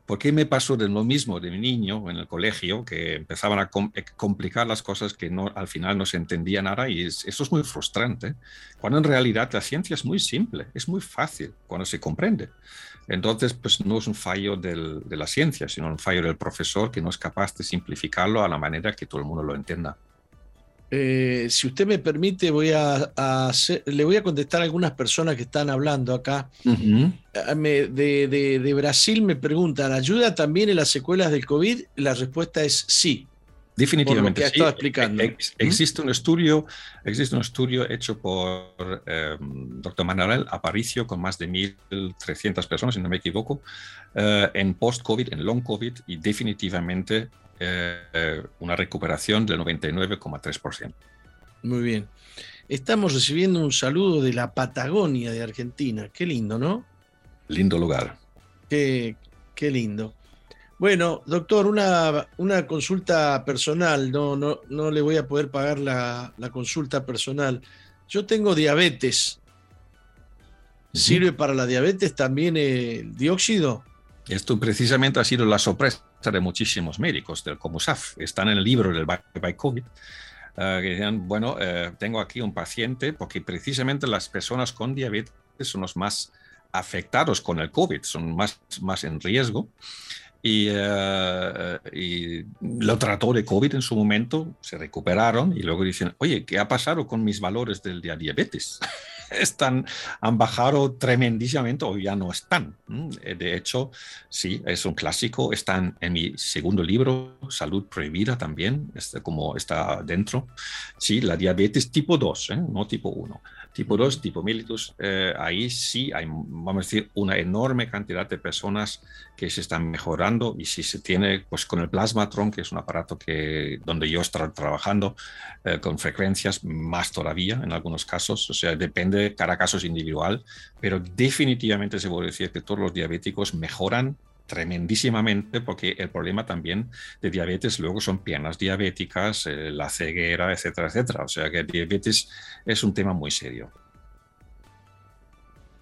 ¿Por qué me pasó de lo mismo de mi niño en el colegio, que empezaban a eh, complicar las cosas que no, al final no se entendía nada? Y eso es muy frustrante, cuando en realidad la ciencia es muy simple, es muy fácil cuando se comprende. Entonces, pues no es un fallo de la ciencia, sino un fallo del profesor que no es capaz de simplificarlo a la manera que todo el mundo lo entienda. Eh, si usted me permite, voy a, le voy a contestar a algunas personas que están hablando acá. Ah, de, Brasil me preguntan, ¿ayuda también en las secuelas del COVID? La respuesta es sí. Definitivamente. que estado explicando. existe, un estudio, existe un estudio hecho por eh, doctor Manuel Aparicio con más de 1.300 personas, si no me equivoco, eh, en post-COVID, en long COVID, y definitivamente eh, una recuperación del 99,3%. Muy bien. Estamos recibiendo un saludo de la Patagonia de Argentina. Qué lindo, ¿no? Lindo lugar. Qué, qué lindo. Bueno, doctor, una, una consulta personal, no, no, no le voy a poder pagar la, la consulta personal. Yo tengo diabetes. ¿Sirve para la diabetes también el dióxido? Esto precisamente ha sido la sorpresa de muchísimos médicos del COMUSAF. Están en el libro del Bye Bye COVID. Eh, que decían, bueno, eh, tengo aquí un paciente porque precisamente las personas con diabetes son los más afectados con el COVID, son más, más en riesgo. Y, eh, y, lo trató de COVID en su momento, se recuperaron y luego dicen, oye, ¿qué ha pasado con mis valores del diabetes? Están, han bajado tremendísimamente o ya no están. Eh, de hecho, sí, es un clásico. Están en mi segundo libro, Salud Prohibida también, este, como está dentro. Sí, la diabetes tipo 2, ¿eh? no tipo 1 tipo 2, tipo mellitus, eh, ahí sí hay, vamos a decir, una enorme cantidad de personas que se están mejorando y si se tiene, pues con el Plasmatron, que es un aparato que, donde yo estoy trabajando eh, con frecuencias, más todavía en algunos casos, o sea, depende, cada caso es individual, pero definitivamente se puede decir que todos los diabéticos mejoran tremendísimamente porque el problema también de diabetes luego son piernas diabéticas, eh, la ceguera, etcétera, etcétera. O sea que diabetes es un tema muy serio.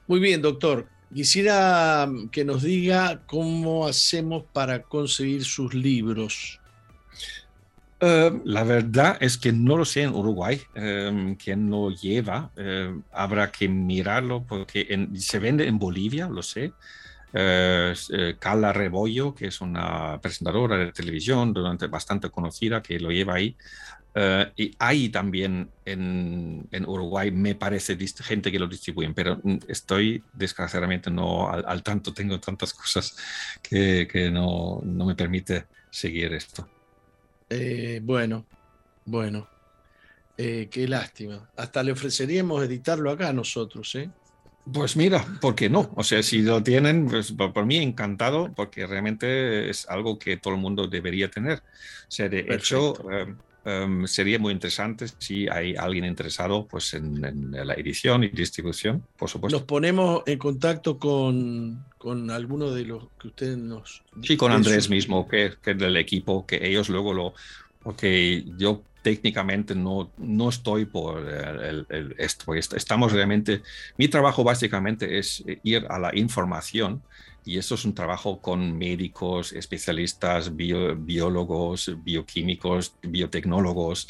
Muy bien, doctor. Quisiera que nos diga cómo hacemos para conseguir sus libros. Eh, la verdad es que no lo sé en Uruguay. Eh, ¿Quién lo lleva? habrá que mirarlo porque se vende en Bolivia, lo sé. Eh, eh, Carla Rebollo, que es una presentadora de televisión durante bastante conocida, que lo lleva ahí. Eh, y hay también en, en, Uruguay, me parece, gente que lo distribuyen, pero mm, estoy desgraciadamente no al, tanto, tengo tantas cosas que, que no, no, me permite seguir esto. bueno, bueno, qué lástima. Hasta le ofreceríamos editarlo acá nosotros, ¿eh? Pues mira, ¿por qué no? O sea, si lo tienen, pues por, mí encantado, porque realmente es algo que todo el mundo debería tener. O sea, de hecho, em, sería muy interesante si hay alguien interesado pues, en, la edición y distribución, por supuesto. Nos ponemos en contacto con, con alguno de los que ustedes nos... Sí, con Andrés mismo, que, que es del equipo, que ellos luego lo... Porque yo técnicamente no, no estoy por el, esto. Estamos realmente, mi trabajo básicamente es ir a la información y eso es un trabajo con médicos, especialistas, biólogos, bioquímicos, biotecnólogos,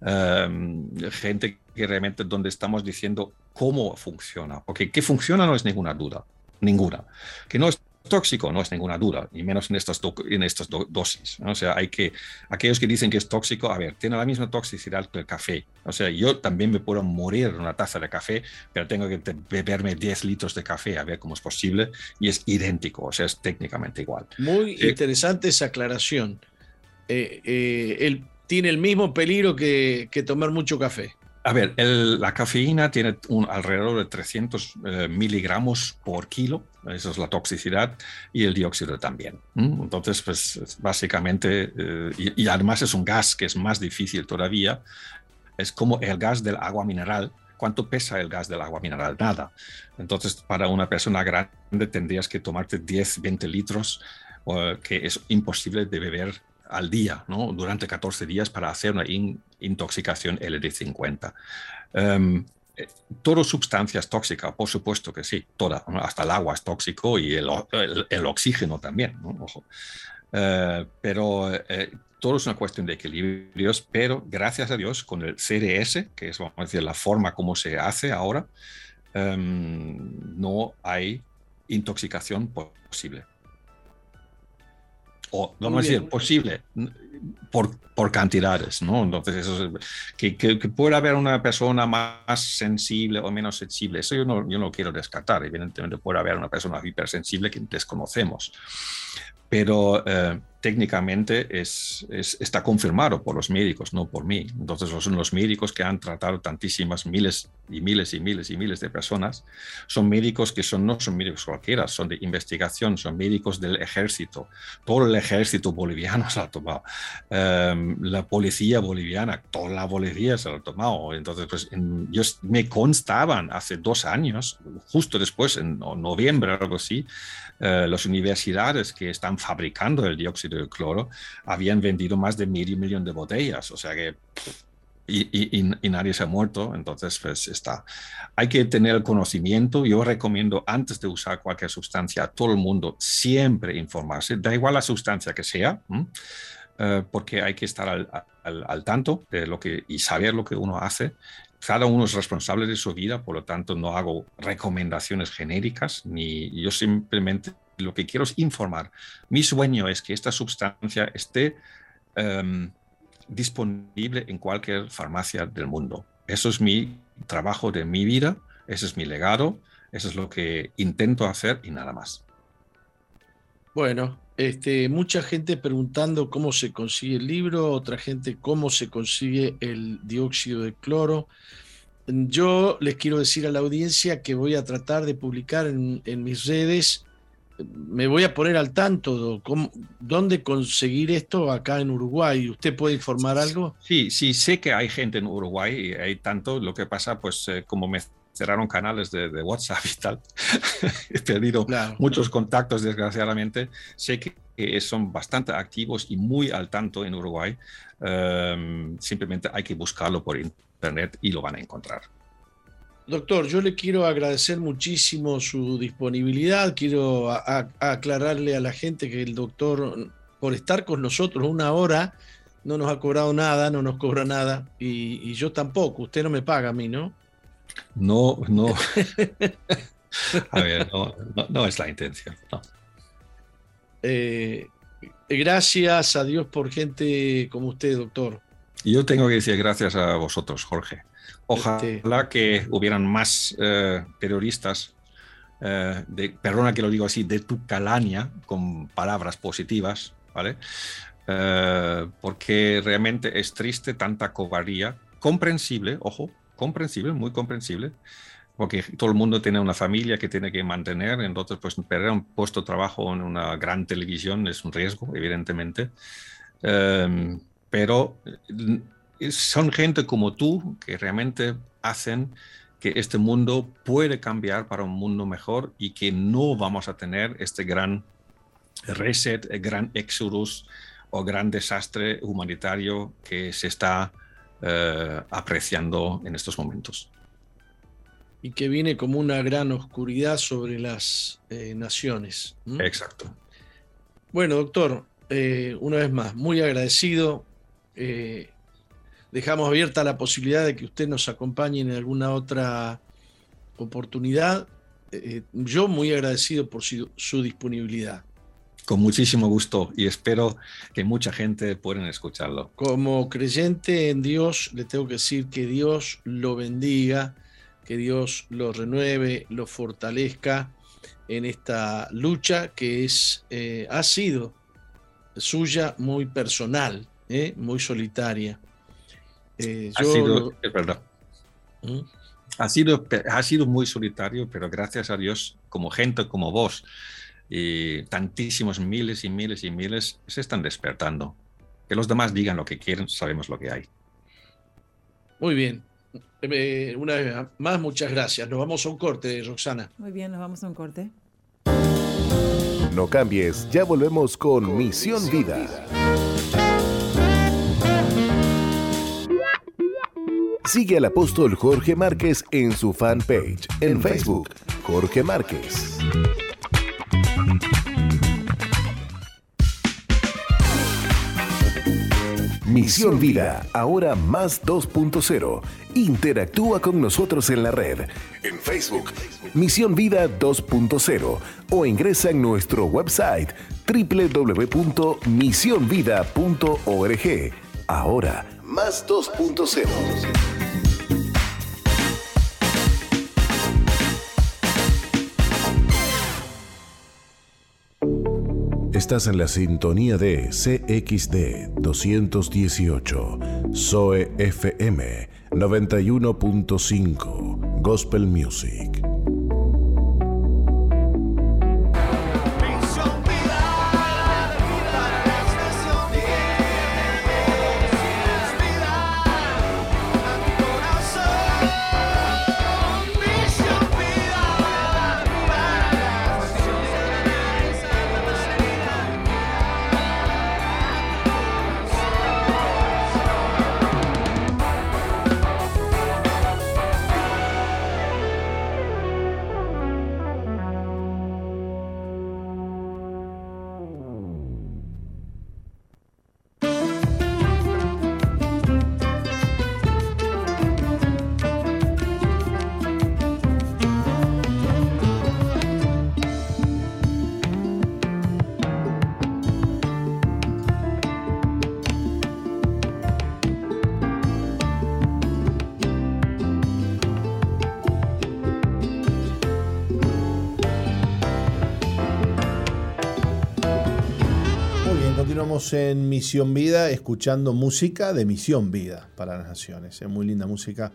em, gente que realmente donde estamos diciendo cómo funciona, porque que funciona no es ninguna duda, ninguna. Que no es tóxico, no es ninguna duda, y menos en estas, en estas dosis. O sea, hay que, aquellos que dicen que es tóxico, a ver, tiene la misma toxicidad que el café. O sea, yo también me puedo morir en una taza de café, pero tengo que beberme 10 litros de café a ver cómo es posible, y es idéntico, o sea, es técnicamente igual. Muy interesante esa aclaración. Eh, eh, él tiene el mismo peligro que, que tomar mucho café. A ver, la cafeína tiene un, alrededor de 300 eh, miligramos por kilo, esa es la toxicidad, y el dióxido también. Entonces, pues básicamente, eh, y, además es un gas que es más difícil todavía, es como el gas del agua mineral. ¿Cuánto pesa el gas del agua mineral? Nada. Entonces, para una persona grande tendrías que tomarte 10, 20 litros, que es imposible de beber al día, ¿no? durante 14 días para hacer una intoxicación LD50. Um, em, todo sustancias tóxicas, por supuesto que sí, toda, hasta el agua es tóxico y el, oxígeno también, Ojo. Eh, pero eh, todo es una cuestión de equilibrios, pero gracias a Dios con el CDS, que es la forma como se hace ahora, em, no hay intoxicación posible o vamos a decir, posible por, por, cantidades, ¿no? Entonces, eso que, que, pueda haber una persona más sensible o menos sensible, eso yo no, yo no quiero descartar. Evidentemente puede haber una persona hipersensible que desconocemos. Pero eh, técnicamente es, está confirmado por los médicos, no por mí. Entonces son los médicos que han tratado tantísimas miles y miles y miles y miles de personas. Son médicos que son, no son médicos cualquiera, son de investigación, son médicos del ejército. Todo el ejército boliviano se lo ha tomado. Em, la policía boliviana, toda la policía se lo ha tomado. Entonces, pues yo, me constaban hace dos años, justo después, en noviembre algo así, eh, las universidades que están fabricando el dióxido de cloro habían vendido más de medio millón de botellas, o sea que... y, nadie se ha muerto, entonces pues está. Hay que tener el conocimiento. Yo recomiendo antes de usar cualquier sustancia a todo el mundo siempre informarse, da igual la sustancia que sea, eh, porque hay que estar al, al, tanto de lo que y saber lo que uno hace cada uno es responsable de su vida, por lo tanto no hago recomendaciones genéricas, ni yo simplemente lo que quiero es informar. Mi sueño es que esta sustancia esté em, disponible en cualquier farmacia del mundo. Eso es mi trabajo de mi vida, ese es mi legado, eso es lo que intento hacer y nada más. Bueno, este, mucha gente preguntando cómo se consigue el libro, otra gente cómo se consigue el dióxido de cloro. Yo les quiero decir a la audiencia que voy a tratar de publicar en, mis redes, me voy a poner al tanto de dónde conseguir esto acá en Uruguay. ¿Usted puede informar algo? Sí, sí, sé que hay gente en Uruguay y hay tanto. Lo que pasa, pues eh, como me cerraron canales de, WhatsApp y tal. He perdido muchos contactos, desgraciadamente. Sé que son bastante activos y muy al tanto en Uruguay. Em, simplemente hay que buscarlo por internet y lo van a encontrar. Doctor, yo le quiero agradecer muchísimo su disponibilidad. Quiero aclararle a la gente que el doctor, por estar con nosotros una hora, no nos ha cobrado nada, no nos cobra nada. y yo tampoco. Usted no me paga a mí, ¿no? No, no. A ver, no, es la intención. Eh, gracias a Dios por gente como usted, doctor. Yo tengo que decir gracias a vosotros, Jorge. Ojalá este que hubieran más eh, periodistas, eh, de, perdona que lo digo así, de tu calaña, con palabras positivas, ¿vale? porque realmente es triste tanta cobardía, comprensible, ojo, comprensible, muy comprensible, porque todo el mundo tiene una familia que tiene que mantener, entonces pues perder un puesto de trabajo en una gran televisión es un riesgo, evidentemente, em, pero eh, son gente como tú que realmente hacen que este mundo puede cambiar para un mundo mejor y que no vamos a tener este gran reset, gran exodus o gran desastre humanitario que se está eh, apreciando en estos momentos. Y que viene como una gran oscuridad sobre las eh, naciones. Exacto. Bueno, doctor, eh, una vez más, muy agradecido. Dejamos abierta la posibilidad de que usted nos acompañe en alguna otra oportunidad. yo muy agradecido por su disponibilidad. Con muchísimo gusto y espero que mucha gente pueda escucharlo. Como creyente en Dios, le tengo que decir que Dios lo bendiga, que Dios lo renueve, lo fortalezca en esta lucha que es, eh, ha sido suya muy personal, eh, muy solitaria. Eh, ha sido, es verdad. ¿Mm? Ha sido, ha sido muy solitario, pero gracias a Dios, como gente como vos, y tantísimos miles y miles y miles se están despertando. Que los demás digan lo que quieren, sabemos lo que hay. Muy bien. Eh, una vez más, muchas gracias. Nos vamos a un corte, Roxana. Muy bien, nos vamos a un corte. No cambies, ya volvemos con, Misión, Vida. Sigue al apóstol Jorge Márquez en su fanpage en Facebook, Jorge Márquez. Misión Vida, ahora más 2.0. Interactúa con nosotros en la red, en Facebook, Misión Vida 2.0 o ingresa en nuestro website www.misionvida.org. Ahora, más 2.0. Estás en la sintonía de CXD 218, Zoe FM 91.5, Gospel Music. En Misión Vida escuchando música de Misión Vida para las Naciones. Es muy linda música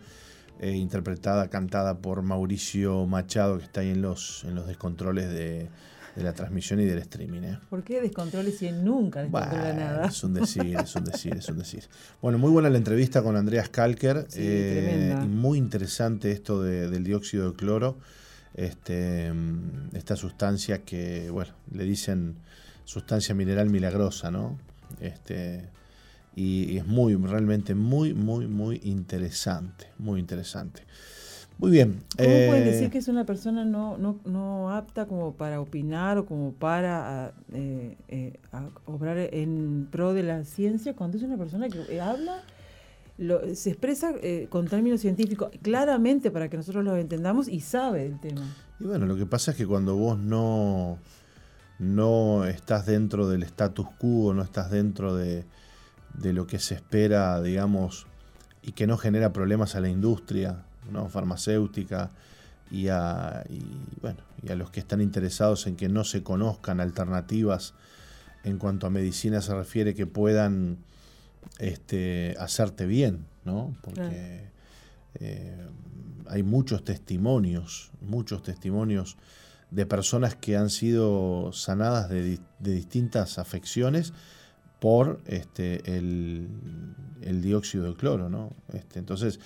eh, interpretada, cantada por Mauricio Machado, que está ahí en los, en los descontroles de, la transmisión y del streaming. ¿eh? ¿Por qué descontroles si nunca descontrola nada? Es un decir, es un decir, es un decir. Bueno, muy buena la entrevista con Andreas Kalker. Eh, muy interesante esto del dióxido de cloro. Este, esta sustancia que, bueno, le dicen sustancia mineral milagrosa, ¿no? Este, y, es muy, realmente muy, muy, muy interesante, muy interesante. Muy bien. ¿Cómo pueden eh, decir que es una persona no, no, no, apta como para opinar o como para eh, eh, obrar en pro de la ciencia cuando es una persona que habla, se expresa con términos científicos claramente para que nosotros lo entendamos y sabe del tema? Y bueno, lo que pasa es que cuando vos no no estás dentro del status quo, no estás dentro de, lo que se espera, digamos, y que no genera problemas a la industria ¿no? farmacéutica y a, bueno, y a los que están interesados en que no se conozcan alternativas en cuanto a medicina se refiere que puedan este, hacerte bien, ¿no? Porque eh, hay muchos testimonios, muchos testimonios de personas que han sido sanadas de, distintas afecciones por este, el, dióxido de cloro. ¿no? Este, entonces,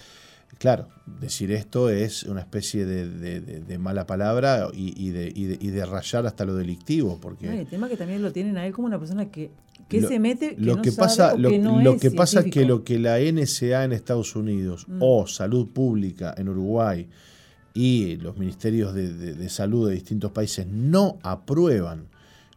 claro, decir esto es una especie de, mala palabra y, de, de, rayar hasta lo delictivo. Porque el tema que también lo tienen a él como una persona que, se mete, que lo no que pasa, lo, que, pasa es que lo que la NSA en Estados Unidos mm. o Salud Pública en Uruguay y los ministerios de, salud de distintos países no aprueban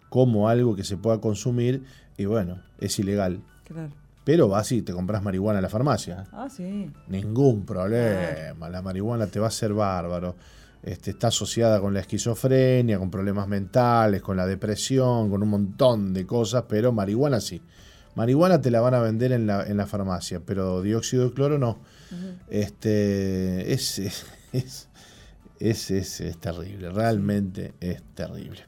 como algo que se pueda consumir, y bueno, es ilegal. Claro. Pero vas y te compras marihuana en la farmacia. Ah, sí. Ningún problema. La marihuana te va a ser bárbaro. Este, está asociada con la esquizofrenia, con problemas mentales, con la depresión, con un montón de cosas, pero marihuana sí. Marihuana te la van a vender en la, en la farmacia, pero dióxido de cloro no. este, es, es, es, es, terrible, realmente es terrible.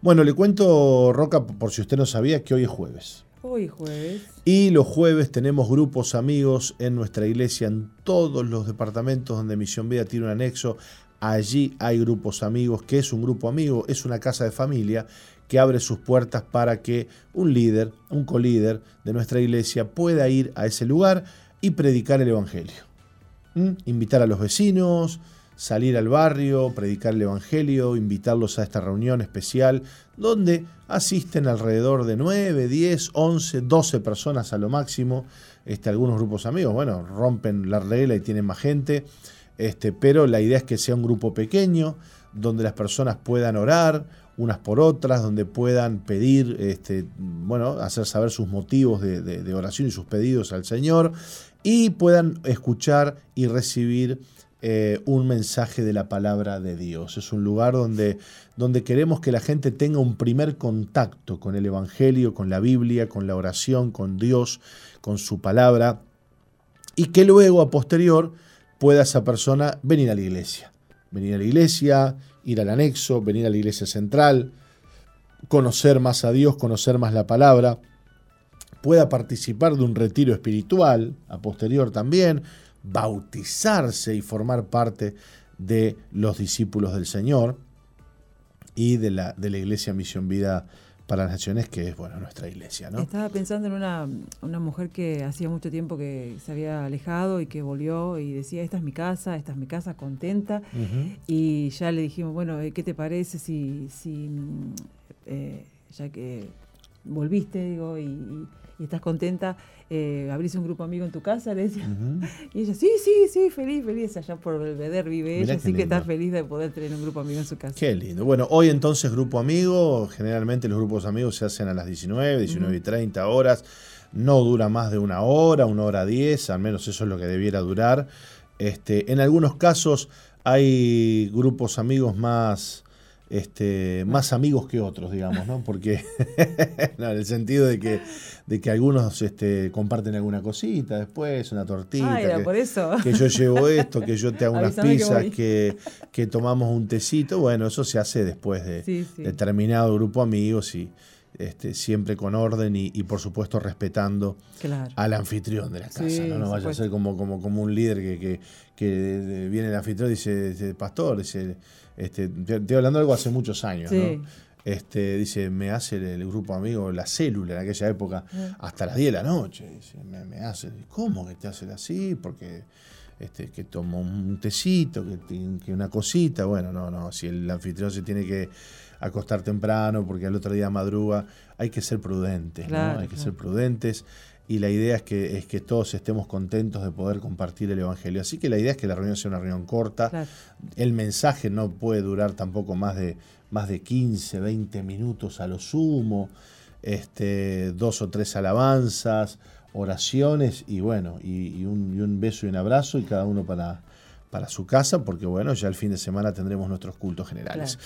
Bueno, le cuento, Roca, por si usted no sabía, que hoy es jueves. Hoy jueves. Y los jueves tenemos grupos amigos en nuestra iglesia, en todos los departamentos donde Misión Vida tiene un anexo. Allí hay grupos amigos. que es un grupo amigo? Es una casa de familia que abre sus puertas para que un líder, un colíder de nuestra iglesia pueda ir a ese lugar y predicar el Evangelio. ¿Mm? Invitar a los vecinos, salir al barrio, predicar el Evangelio, invitarlos a esta reunión especial donde asisten alrededor de 9, 10, 11, 12 personas a lo máximo. Este, algunos grupos amigos, bueno, rompen la regla y tienen más gente, este, pero la idea es que sea un grupo pequeño, donde las personas puedan orar unas por otras, donde puedan pedir, este, bueno, hacer saber sus motivos de oración y sus pedidos al Señor, y puedan escuchar y recibir eh, un mensaje de la palabra de Dios. Es un lugar donde, donde queremos que la gente tenga un primer contacto con el Evangelio, con la Biblia, con la oración, con Dios, con su palabra, y que luego, a posterior, pueda esa persona venir a la iglesia. Venir a la iglesia, ir al anexo, venir a la iglesia central, conocer más a Dios, conocer más la palabra, pueda participar de un retiro espiritual, a posterior también, bautizarse y formar parte de los discípulos del Señor y de la, de la Iglesia Misión Vida para las Naciones, que es bueno nuestra iglesia. ¿no? Estaba pensando en una, una, mujer que hacía mucho tiempo que se había alejado y que volvió y decía, esta es mi casa, esta es mi casa, contenta. Y ya le dijimos, bueno, ¿qué te parece si, si eh, ya que volviste, digo, y y estás contenta, eh, abrís un grupo amigo en tu casa, le decía. Y ella, sí, sí, sí, feliz, feliz. Allá por Belvedere vive ella, así que está feliz de poder tener un grupo amigo en su casa. Qué lindo. Bueno, hoy entonces grupo amigo, generalmente los grupos amigos se hacen a las 19, 19 y 30 horas. No dura más de una hora, una hora diez, al menos eso es lo que debiera durar. Este, en algunos casos hay grupos amigos más este, más amigos que otros, digamos, ¿no? Porque, en el sentido de que, de que algunos este, comparten alguna cosita después, una tortita. Ah, que, por eso. que yo llevo esto, que yo te hago unas pizzas, que, que, tomamos un tecito. Bueno, eso se hace después de determinado grupo de amigos y este, siempre con orden y, por supuesto respetando al anfitrión de la casa. no, no vaya a ser como, como, como un líder que, que, que viene el anfitrión y dice, pastor, dice este, estoy hablando de algo hace muchos años, ¿no? Este, dice, me hace el, grupo amigo la célula en aquella época ah. hasta las 10 de la noche. Dice, me, hace, ¿cómo que te hacen así? Porque este, que tomo un tecito, que, que, una cosita. Bueno, no, no, si el anfitrión se tiene que acostar temprano porque al otro día madruga, hay que ser prudentes, ¿no? Hay que ser prudentes y la idea es que, es que todos estemos contentos de poder compartir el Evangelio. Así que la idea es que la reunión sea una reunión corta. El mensaje no puede durar tampoco más de, más de 15, 20 minutos a lo sumo. Este, dos o tres alabanzas, oraciones y bueno, y, un, y un beso y un abrazo y cada uno para, para su casa, porque bueno, ya el fin de semana tendremos nuestros cultos generales.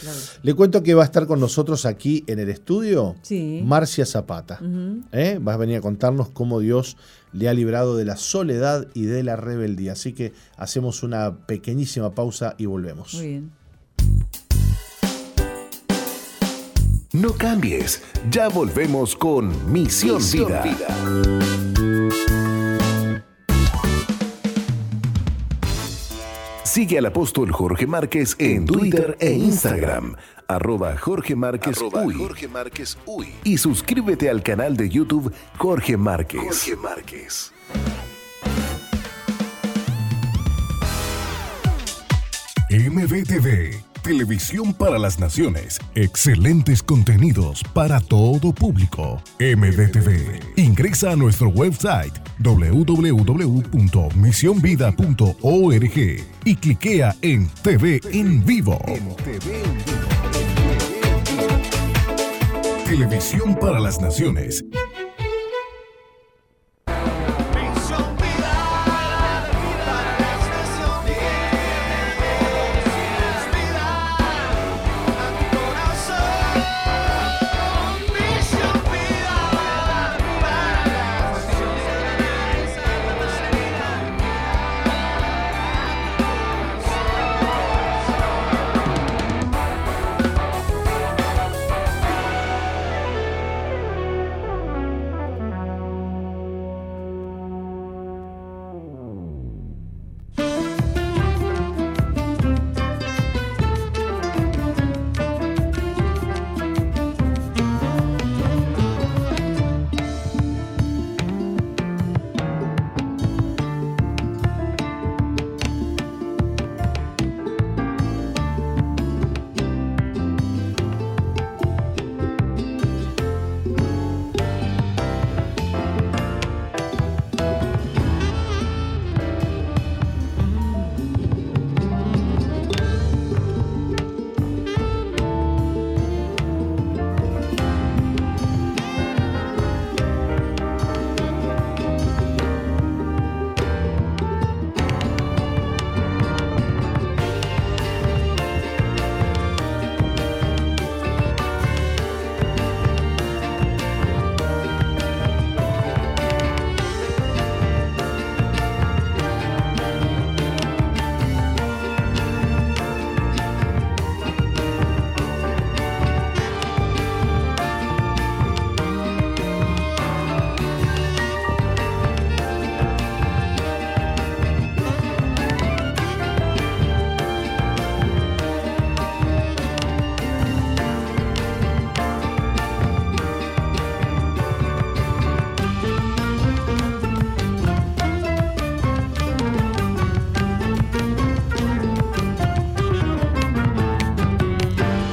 Le cuento que va a estar con nosotros aquí en el estudio Marcia Zapata. ¿eh? Va a venir a contarnos cómo Dios le ha librado de la soledad y de la rebeldía. Así que hacemos una pequeñísima pausa y volvemos. Muy bien. No cambies, ya volvemos con Misión, Vida. Sigue al apóstol Jorge Márquez en Twitter e Instagram, arroba Jorge Márquez, Uy. Y suscríbete al canal de YouTube Jorge Márquez. Jorge Márquez. MBTV Televisión para las Naciones. Excelentes contenidos para todo público. MDTV. Ingresa a nuestro website www.misionvida.org y cliquea en TV en vivo. Televisión para las Naciones.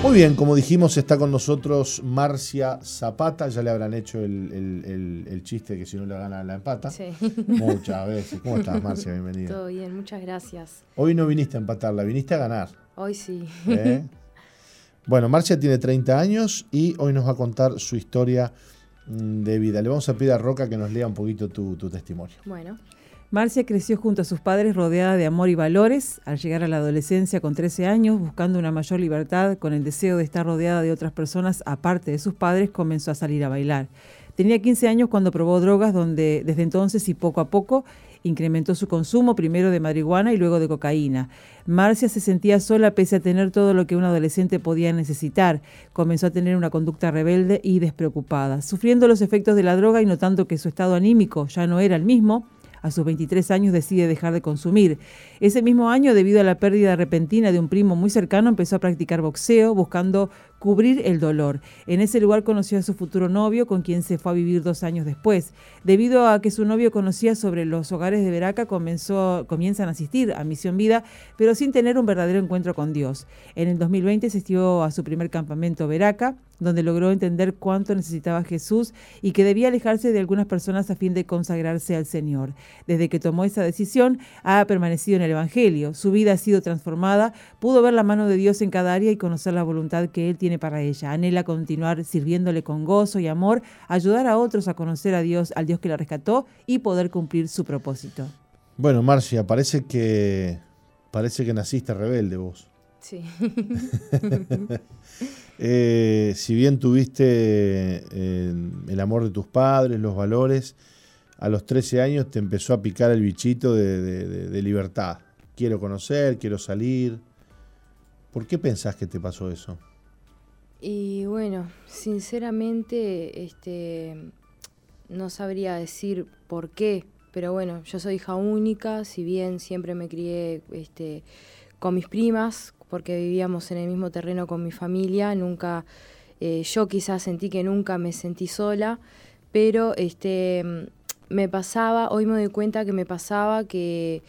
Muy bien, como dijimos, está con nosotros Marcia Zapata. Ya le habrán hecho el, chiste que si no le gana la empata. Sí. Muchas veces. ¿Cómo estás, Marcia? Bienvenida. Todo bien, muchas gracias. Hoy no viniste a empatarla, viniste a ganar. Hoy sí. ¿Eh? Bueno, Marcia tiene 30 años y hoy nos va a contar su historia mm, de vida. Le vamos a pedir a Roca que nos lea un poquito tu, tu testimonio. Bueno. Marcia creció junto a sus padres rodeada de amor y valores. Al llegar a la adolescencia con 13 años, buscando una mayor libertad, con el deseo de estar rodeada de otras personas aparte de sus padres, comenzó a salir a bailar. Tenía 15 años cuando probó drogas donde desde entonces y poco a poco incrementó su consumo, primero de marihuana y luego de cocaína. Marcia se sentía sola pese a tener todo lo que un adolescente podía necesitar. Comenzó a tener una conducta rebelde y despreocupada. Sufriendo los efectos de la droga y notando que su estado anímico ya no era el mismo, a sus 23 años decide dejar de consumir. Ese mismo año, debido a la pérdida repentina de un primo muy cercano, empezó a practicar boxeo, buscando cubrir el dolor. En ese lugar conoció a su futuro novio, con quien se fue a vivir dos años después. Debido a que su novio conocía sobre los hogares de Veraca, comenzó, comienzan a asistir a Misión Vida, pero sin tener un verdadero encuentro con Dios. En el 2020 asistió a su primer campamento Veraca, donde logró entender cuánto necesitaba Jesús y que debía alejarse de algunas personas a fin de consagrarse al Señor. Desde que tomó esa decisión, ha permanecido en el Evangelio. Su vida ha sido transformada, pudo ver la mano de Dios en cada área y conocer la voluntad que Él tiene para ella. Anhela continuar sirviéndole con gozo y amor, ayudar a otros a conocer a Dios, al Dios que la rescató y poder cumplir su propósito. Bueno, Marcia, parece que parece que naciste rebelde vos. Sí. Eh, si bien tuviste eh, el amor de tus padres, los valores, a los 13 años te empezó a picar el bichito de libertad. Quiero conocer, quiero salir. ¿Por qué pensás que te pasó eso? Y bueno, sinceramente, este, no sabría decir por qué, pero bueno, yo soy hija única, si bien siempre me crié este, con mis primas, porque vivíamos en el mismo terreno con mi familia, nunca, eh, yo quizás sentí que nunca me sentí sola, pero este, me pasaba, hoy me doy cuenta que me pasaba que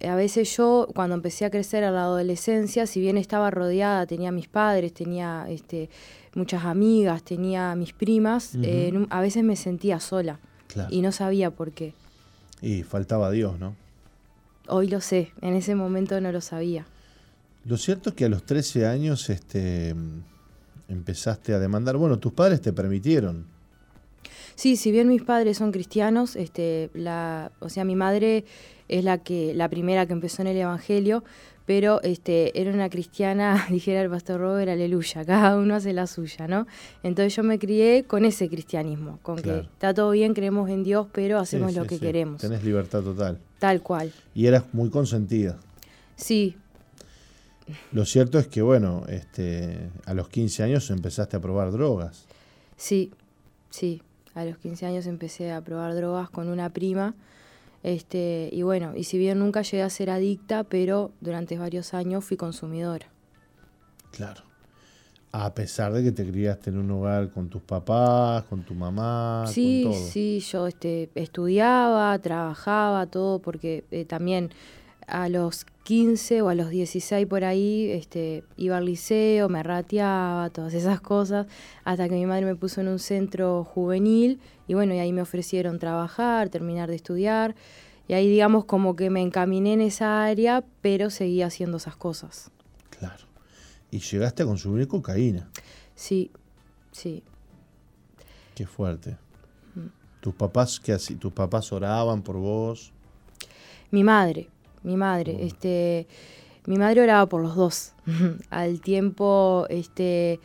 a veces yo, cuando empecé a crecer a la adolescencia, si bien estaba rodeada, tenía mis padres, tenía este, muchas amigas, tenía mis primas, eh, a veces me sentía sola y no sabía por qué. Y faltaba Dios, ¿no? Hoy lo sé, en ese momento no lo sabía. Lo cierto es que a los 13 años este, empezaste a demandar, bueno, tus padres te permitieron. Sí, si bien mis padres son cristianos, este, la, o sea, mi madre es la que la primera que empezó en el Evangelio, pero este, era una cristiana, dijera el pastor Robert, aleluya, cada uno hace la suya, ¿no? Entonces yo me crié con ese cristianismo, con que está todo bien, creemos en Dios, pero hacemos lo que queremos. Tenés libertad total. Tal cual. Y eras muy consentida. Sí. Lo cierto es que, bueno, este, a los 15 años empezaste a probar drogas. Sí, sí. A los 15 años empecé a probar drogas con una prima este, y bueno, y si bien nunca llegué a ser adicta, pero durante varios años fui consumidora. Claro. A pesar de que te criaste en un hogar con tus papás, con tu mamá, sí, con todo. Sí, yo este, estudiaba, trabajaba, todo, porque eh, también a los 15 o a los 16 por ahí este, iba al liceo, me rateaba, todas esas cosas, hasta que mi madre me puso en un centro juvenil y bueno, y ahí me ofrecieron trabajar, terminar de estudiar. Y ahí digamos como que me encaminé en esa área, pero seguía haciendo esas cosas. Claro. ¿Y llegaste a consumir cocaína? Sí, sí. Qué fuerte. Mm. ¿Tus papás qué así? ¿Tus papás oraban por vos? Mi madre, mi madre, mm. este mi madre oraba por los dos. Al tiempo este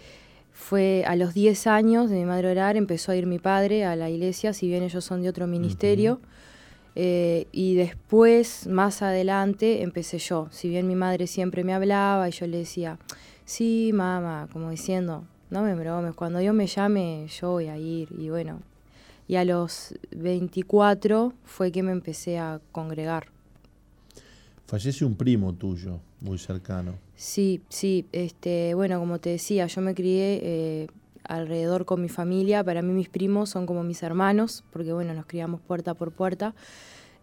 fue a los 10 años de mi madre orar, empezó a ir mi padre a la iglesia, si bien ellos son de otro ministerio. Eh, y después, más adelante, empecé yo. Si bien mi madre siempre me hablaba y yo le decía, sí, mamá, como diciendo, no me bromes, cuando Dios me llame, yo voy a ir. Y bueno, y a los 24 fue que me empecé a congregar. Fallece un primo tuyo, muy cercano. Sí, sí, este, bueno, como te decía, yo me crié eh, alrededor con mi familia, para mí mis primos son como mis hermanos, porque bueno, nos criamos puerta por puerta,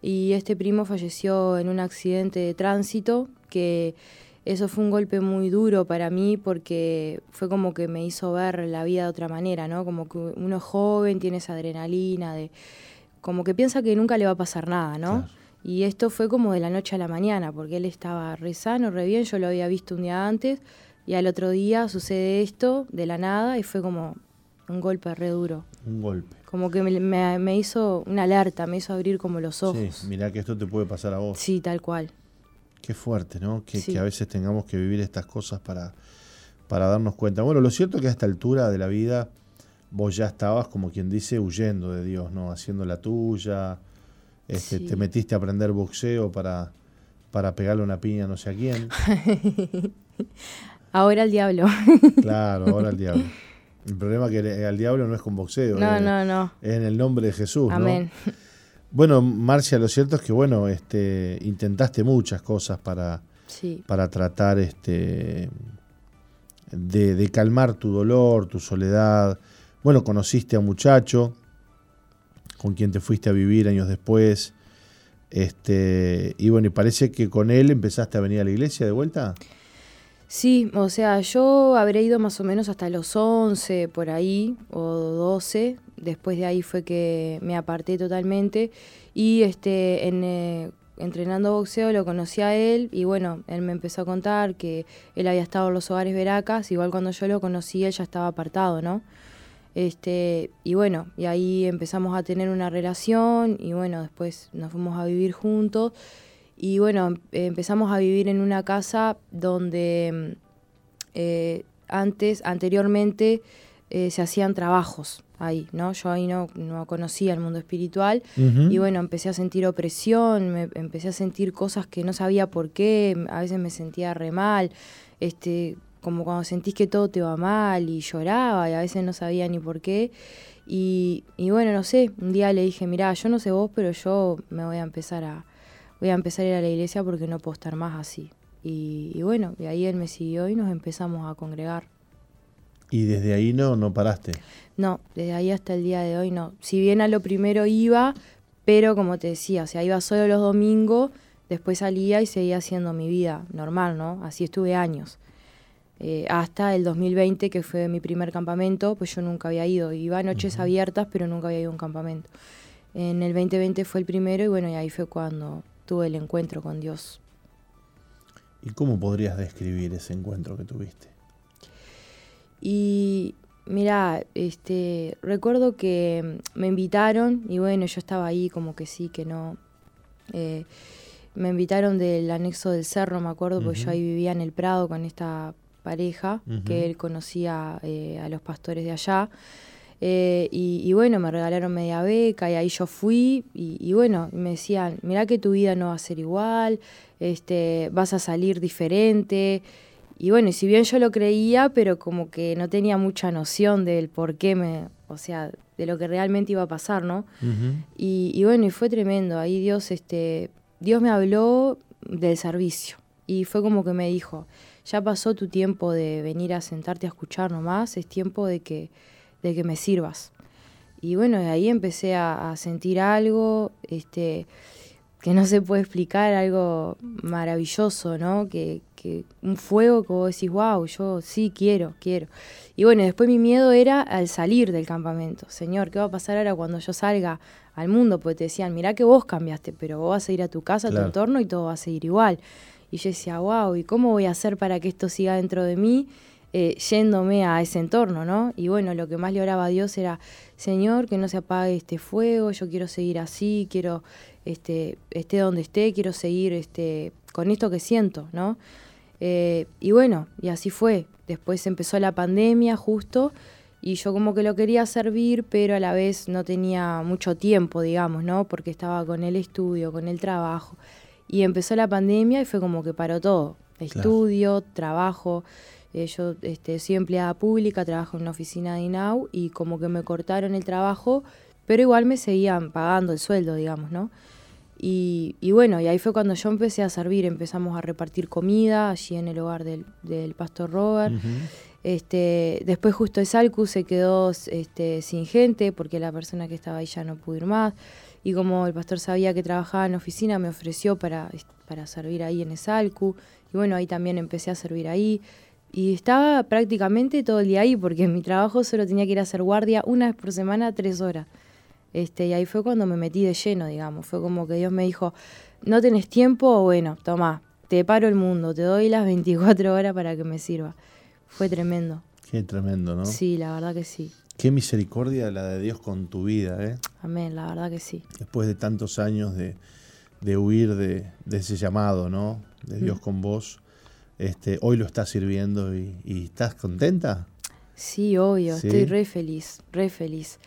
y este primo falleció en un accidente de tránsito que eso fue un golpe muy duro para mí porque fue como que me hizo ver la vida de otra manera, ¿no? Como que uno es joven, tiene esa adrenalina, de, como que piensa que nunca le va a pasar nada, ¿no? Y esto fue como de la noche a la mañana, porque él estaba re sano, re bien, yo lo había visto un día antes, y al otro día sucede esto de la nada y fue como un golpe re duro. Un golpe. Como que me, hizo una alerta, me hizo abrir como los ojos. Sí, mirá que esto te puede pasar a vos. Sí, tal cual. Qué fuerte, ¿no? Que, a veces tengamos que vivir estas cosas para, para darnos cuenta. Bueno, lo cierto es que a esta altura de la vida vos ya estabas, como quien dice, huyendo de Dios, ¿no? Haciendo la tuya. Este, Te metiste a aprender boxeo para, para pegarle una piña a no sé a quién. ahora el diablo. claro, ahora el diablo. El problema es que al diablo no es con boxeo. No, no, no. Es en el nombre de Jesús. Amén. Bueno, Marcia, lo cierto es que bueno, este, intentaste muchas cosas para, para tratar este, de, calmar tu dolor, tu soledad. Bueno, conociste a un muchacho con quien te fuiste a vivir años después. Este, y bueno, y parece que con él empezaste a venir a la iglesia de vuelta. Sí, o sea, yo habré ido más o menos hasta los 11 por ahí, o 12, después de ahí fue que me aparté totalmente y este eh, entrenando boxeo lo conocí a él y bueno, él me empezó a contar que él había estado en los hogares Veracas, igual cuando yo lo conocí él ya estaba apartado, ¿no? Este, y bueno, y ahí empezamos a tener una relación y bueno, después nos fuimos a vivir juntos. Y bueno, em, empezamos a vivir en una casa donde eh, antes, anteriormente, eh, se hacían trabajos ahí, ¿no? Yo ahí no, no conocía el mundo espiritual. Y bueno, empecé a sentir opresión, me, empecé a sentir cosas que no sabía por qué, a veces me sentía re mal, este, como cuando sentís que todo te va mal y lloraba y a veces no sabía ni por qué. Y, y bueno, no sé, un día le dije, mirá, yo no sé vos, pero yo me voy a empezar a, voy a empezar a ir a la iglesia porque no puedo estar más así. Y, y bueno, y ahí él me siguió y nos empezamos a congregar. ¿Y desde ahí no, no paraste? No, desde ahí hasta el día de hoy no. Si bien a lo primero iba, pero como te decía, o sea, iba solo los domingos, después salía y seguía haciendo mi vida normal, ¿no? Así estuve años. Eh, hasta el 2020, que fue mi primer campamento, pues yo nunca había ido. Iba a noches abiertas, pero nunca había ido a un campamento. En el 2020 fue el primero y bueno, y ahí fue cuando tuve el encuentro con Dios. ¿Y cómo podrías describir ese encuentro que tuviste? Y mira, este, recuerdo que me invitaron y bueno, yo estaba ahí como que sí, que no. Eh, me invitaron del anexo del cerro, me acuerdo, porque yo ahí vivía en el Prado con esta pareja, que él conocía eh, a los pastores de allá. Eh, y, bueno, me regalaron media beca y ahí yo fui y, y, bueno, me decían, mirá que tu vida no va a ser igual, este, vas a salir diferente. Y bueno, y si bien yo lo creía, pero como que no tenía mucha noción del por qué me, o sea, de lo que realmente iba a pasar, ¿no? y, bueno, y fue tremendo. Ahí Dios, este, Dios me habló del servicio. Y fue como que me dijo, ya pasó tu tiempo de venir a sentarte a escuchar nomás, es tiempo de que, de que me sirvas. Y bueno, de ahí empecé a, a sentir algo, este, que no se puede explicar, algo maravilloso, ¿no? Que, que un fuego que vos decís, wow, yo sí quiero, quiero. Y bueno, después mi miedo era al salir del campamento. Señor, ¿qué va a pasar ahora cuando yo salga al mundo? Porque te decían, mirá que vos cambiaste, pero vos vas a ir a tu casa, a tu entorno y todo va a seguir igual. Y yo decía, wow, ¿y cómo voy a hacer para que esto siga dentro de mí? Eh, yéndome a ese entorno, ¿no? Y bueno, lo que más le oraba a Dios era, Señor, que no se apague este fuego, yo quiero seguir así, quiero, este, esté donde esté, quiero seguir este, con esto que siento, ¿no? Eh, y bueno, y así fue. Después empezó la pandemia justo y yo como que lo quería servir, pero a la vez no tenía mucho tiempo, digamos, ¿no? Porque estaba con el estudio, con el trabajo. Y empezó la pandemia y fue como que paró todo. Estudio, trabajo. Eh, yo este, soy empleada pública, trabajo en una oficina de INAU y como que me cortaron el trabajo, pero igual me seguían pagando el sueldo, digamos, ¿no? Y, bueno, y ahí fue cuando yo empecé a servir, empezamos a repartir comida allí en el hogar del, pastor Robert. Este, después justo Esalcu se quedó este, sin gente porque la persona que estaba ahí ya no pudo ir más. Y como el pastor sabía que trabajaba en oficina, me ofreció para, para servir ahí en Esalcu. Y bueno, ahí también empecé a servir ahí. Y estaba prácticamente todo el día ahí porque en mi trabajo solo tenía que ir a hacer guardia una vez por semana, tres horas. Este, y ahí fue cuando me metí de lleno, digamos. Fue como que Dios me dijo, no tenés tiempo, bueno, toma, te paro el mundo, te doy las 24 horas para que me sirva. Fue tremendo. Qué tremendo, ¿no? Sí, la verdad que sí. Qué misericordia la de Dios con tu vida, ¿eh? Amén, la verdad que sí. Después de tantos años de, huir de, ese llamado, ¿no? De Dios mm. con vos, este, hoy lo estás sirviendo y, estás contenta. Sí, obvio, estoy re feliz, re feliz.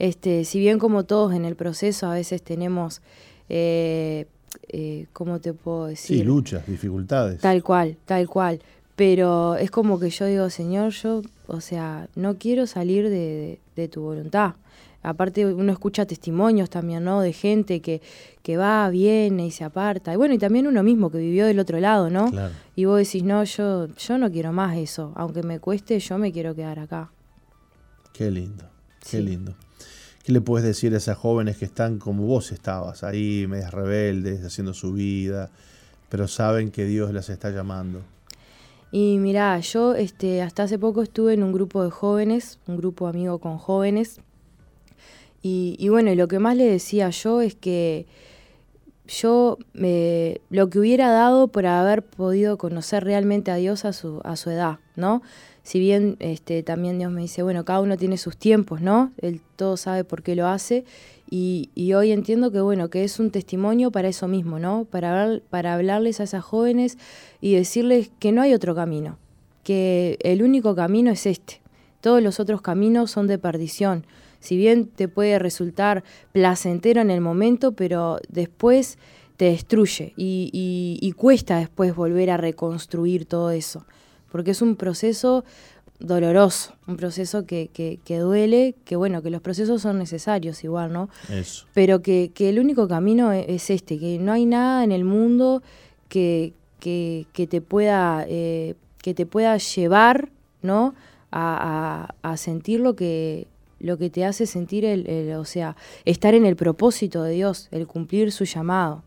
Este, si bien como todos en el proceso a veces tenemos, eh, eh, ¿cómo te puedo decir? Sí, luchas, dificultades. Tal cual, tal cual. Pero es como que yo digo, Señor, yo, o sea, no quiero salir de, tu voluntad. Aparte uno escucha testimonios también, ¿no? De gente que, que va, viene y se aparta. Y bueno, y también uno mismo que vivió del otro lado, ¿no? Y vos decís, no, yo, yo no quiero más eso. Aunque me cueste, yo me quiero quedar acá. Qué lindo, qué lindo. ¿Qué le puedes decir a esas jóvenes que están como vos estabas, ahí, medias rebeldes, haciendo su vida, pero saben que Dios las está llamando? Y mirá, yo este, hasta hace poco estuve en un grupo de jóvenes, un grupo amigo con jóvenes, y, y bueno, lo que más le decía yo es que yo me, lo que hubiera dado por haber podido conocer realmente a Dios a su, a su edad, ¿no? si bien este, también Dios me dice, bueno, cada uno tiene sus tiempos, ¿no? Él todo sabe por qué lo hace. Y, hoy entiendo que, bueno, que es un testimonio para eso mismo, ¿no? Para, para hablarles a esas jóvenes y decirles que no hay otro camino, que el único camino es este. Todos los otros caminos son de perdición. Si bien te puede resultar placentero en el momento, pero después te destruye y, y cuesta después volver a reconstruir todo eso porque es un proceso doloroso, un proceso que, que, duele, que bueno, que los procesos son necesarios igual, ¿no? Eso. Pero que, el único camino e, es, este, que no hay nada en el mundo que, que, te pueda eh, que te pueda llevar, ¿no? A, a, sentir lo que lo que te hace sentir el, el, o sea, estar en el propósito de Dios, el cumplir su llamado.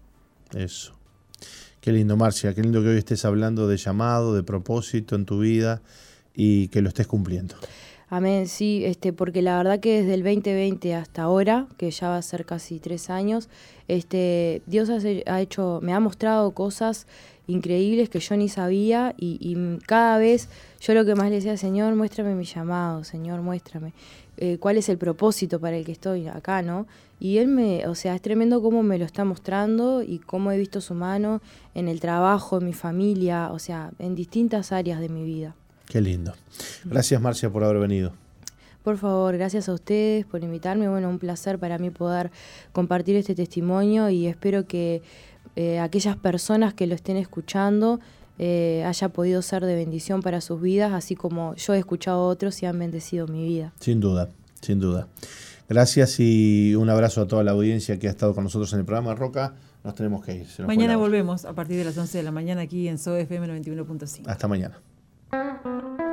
Eso. Qué lindo, Marcia, qué lindo que hoy estés hablando de llamado, de propósito en tu vida y que lo estés cumpliendo. Amén, sí, este, porque la verdad que desde el 2020 hasta ahora, que ya va a ser casi tres años, este, Dios ha hecho, me ha mostrado cosas increíbles que yo ni sabía y, cada vez yo lo que más le decía, Señor, muéstrame mi llamado, Señor, muéstrame. Eh, cuál es el propósito para el que estoy acá, ¿no? Y él me, o sea, es tremendo cómo me lo está mostrando y cómo he visto su mano en el trabajo, en mi familia, o sea, en distintas áreas de mi vida. Qué lindo. Gracias, Marcia, por haber venido. Por favor, gracias a ustedes por invitarme. Bueno, un placer para mí poder compartir este testimonio y espero que eh, aquellas personas que lo estén escuchando eh, haya podido ser de bendición para sus vidas, así como yo he escuchado a otros y han bendecido mi vida. Sin duda, sin duda. Gracias y un abrazo a toda la audiencia que ha estado con nosotros en el programa Roca. Nos tenemos que ir. Mañana volvemos a partir de las 11 de la mañana aquí en SOFM 91.5. Hasta mañana. Música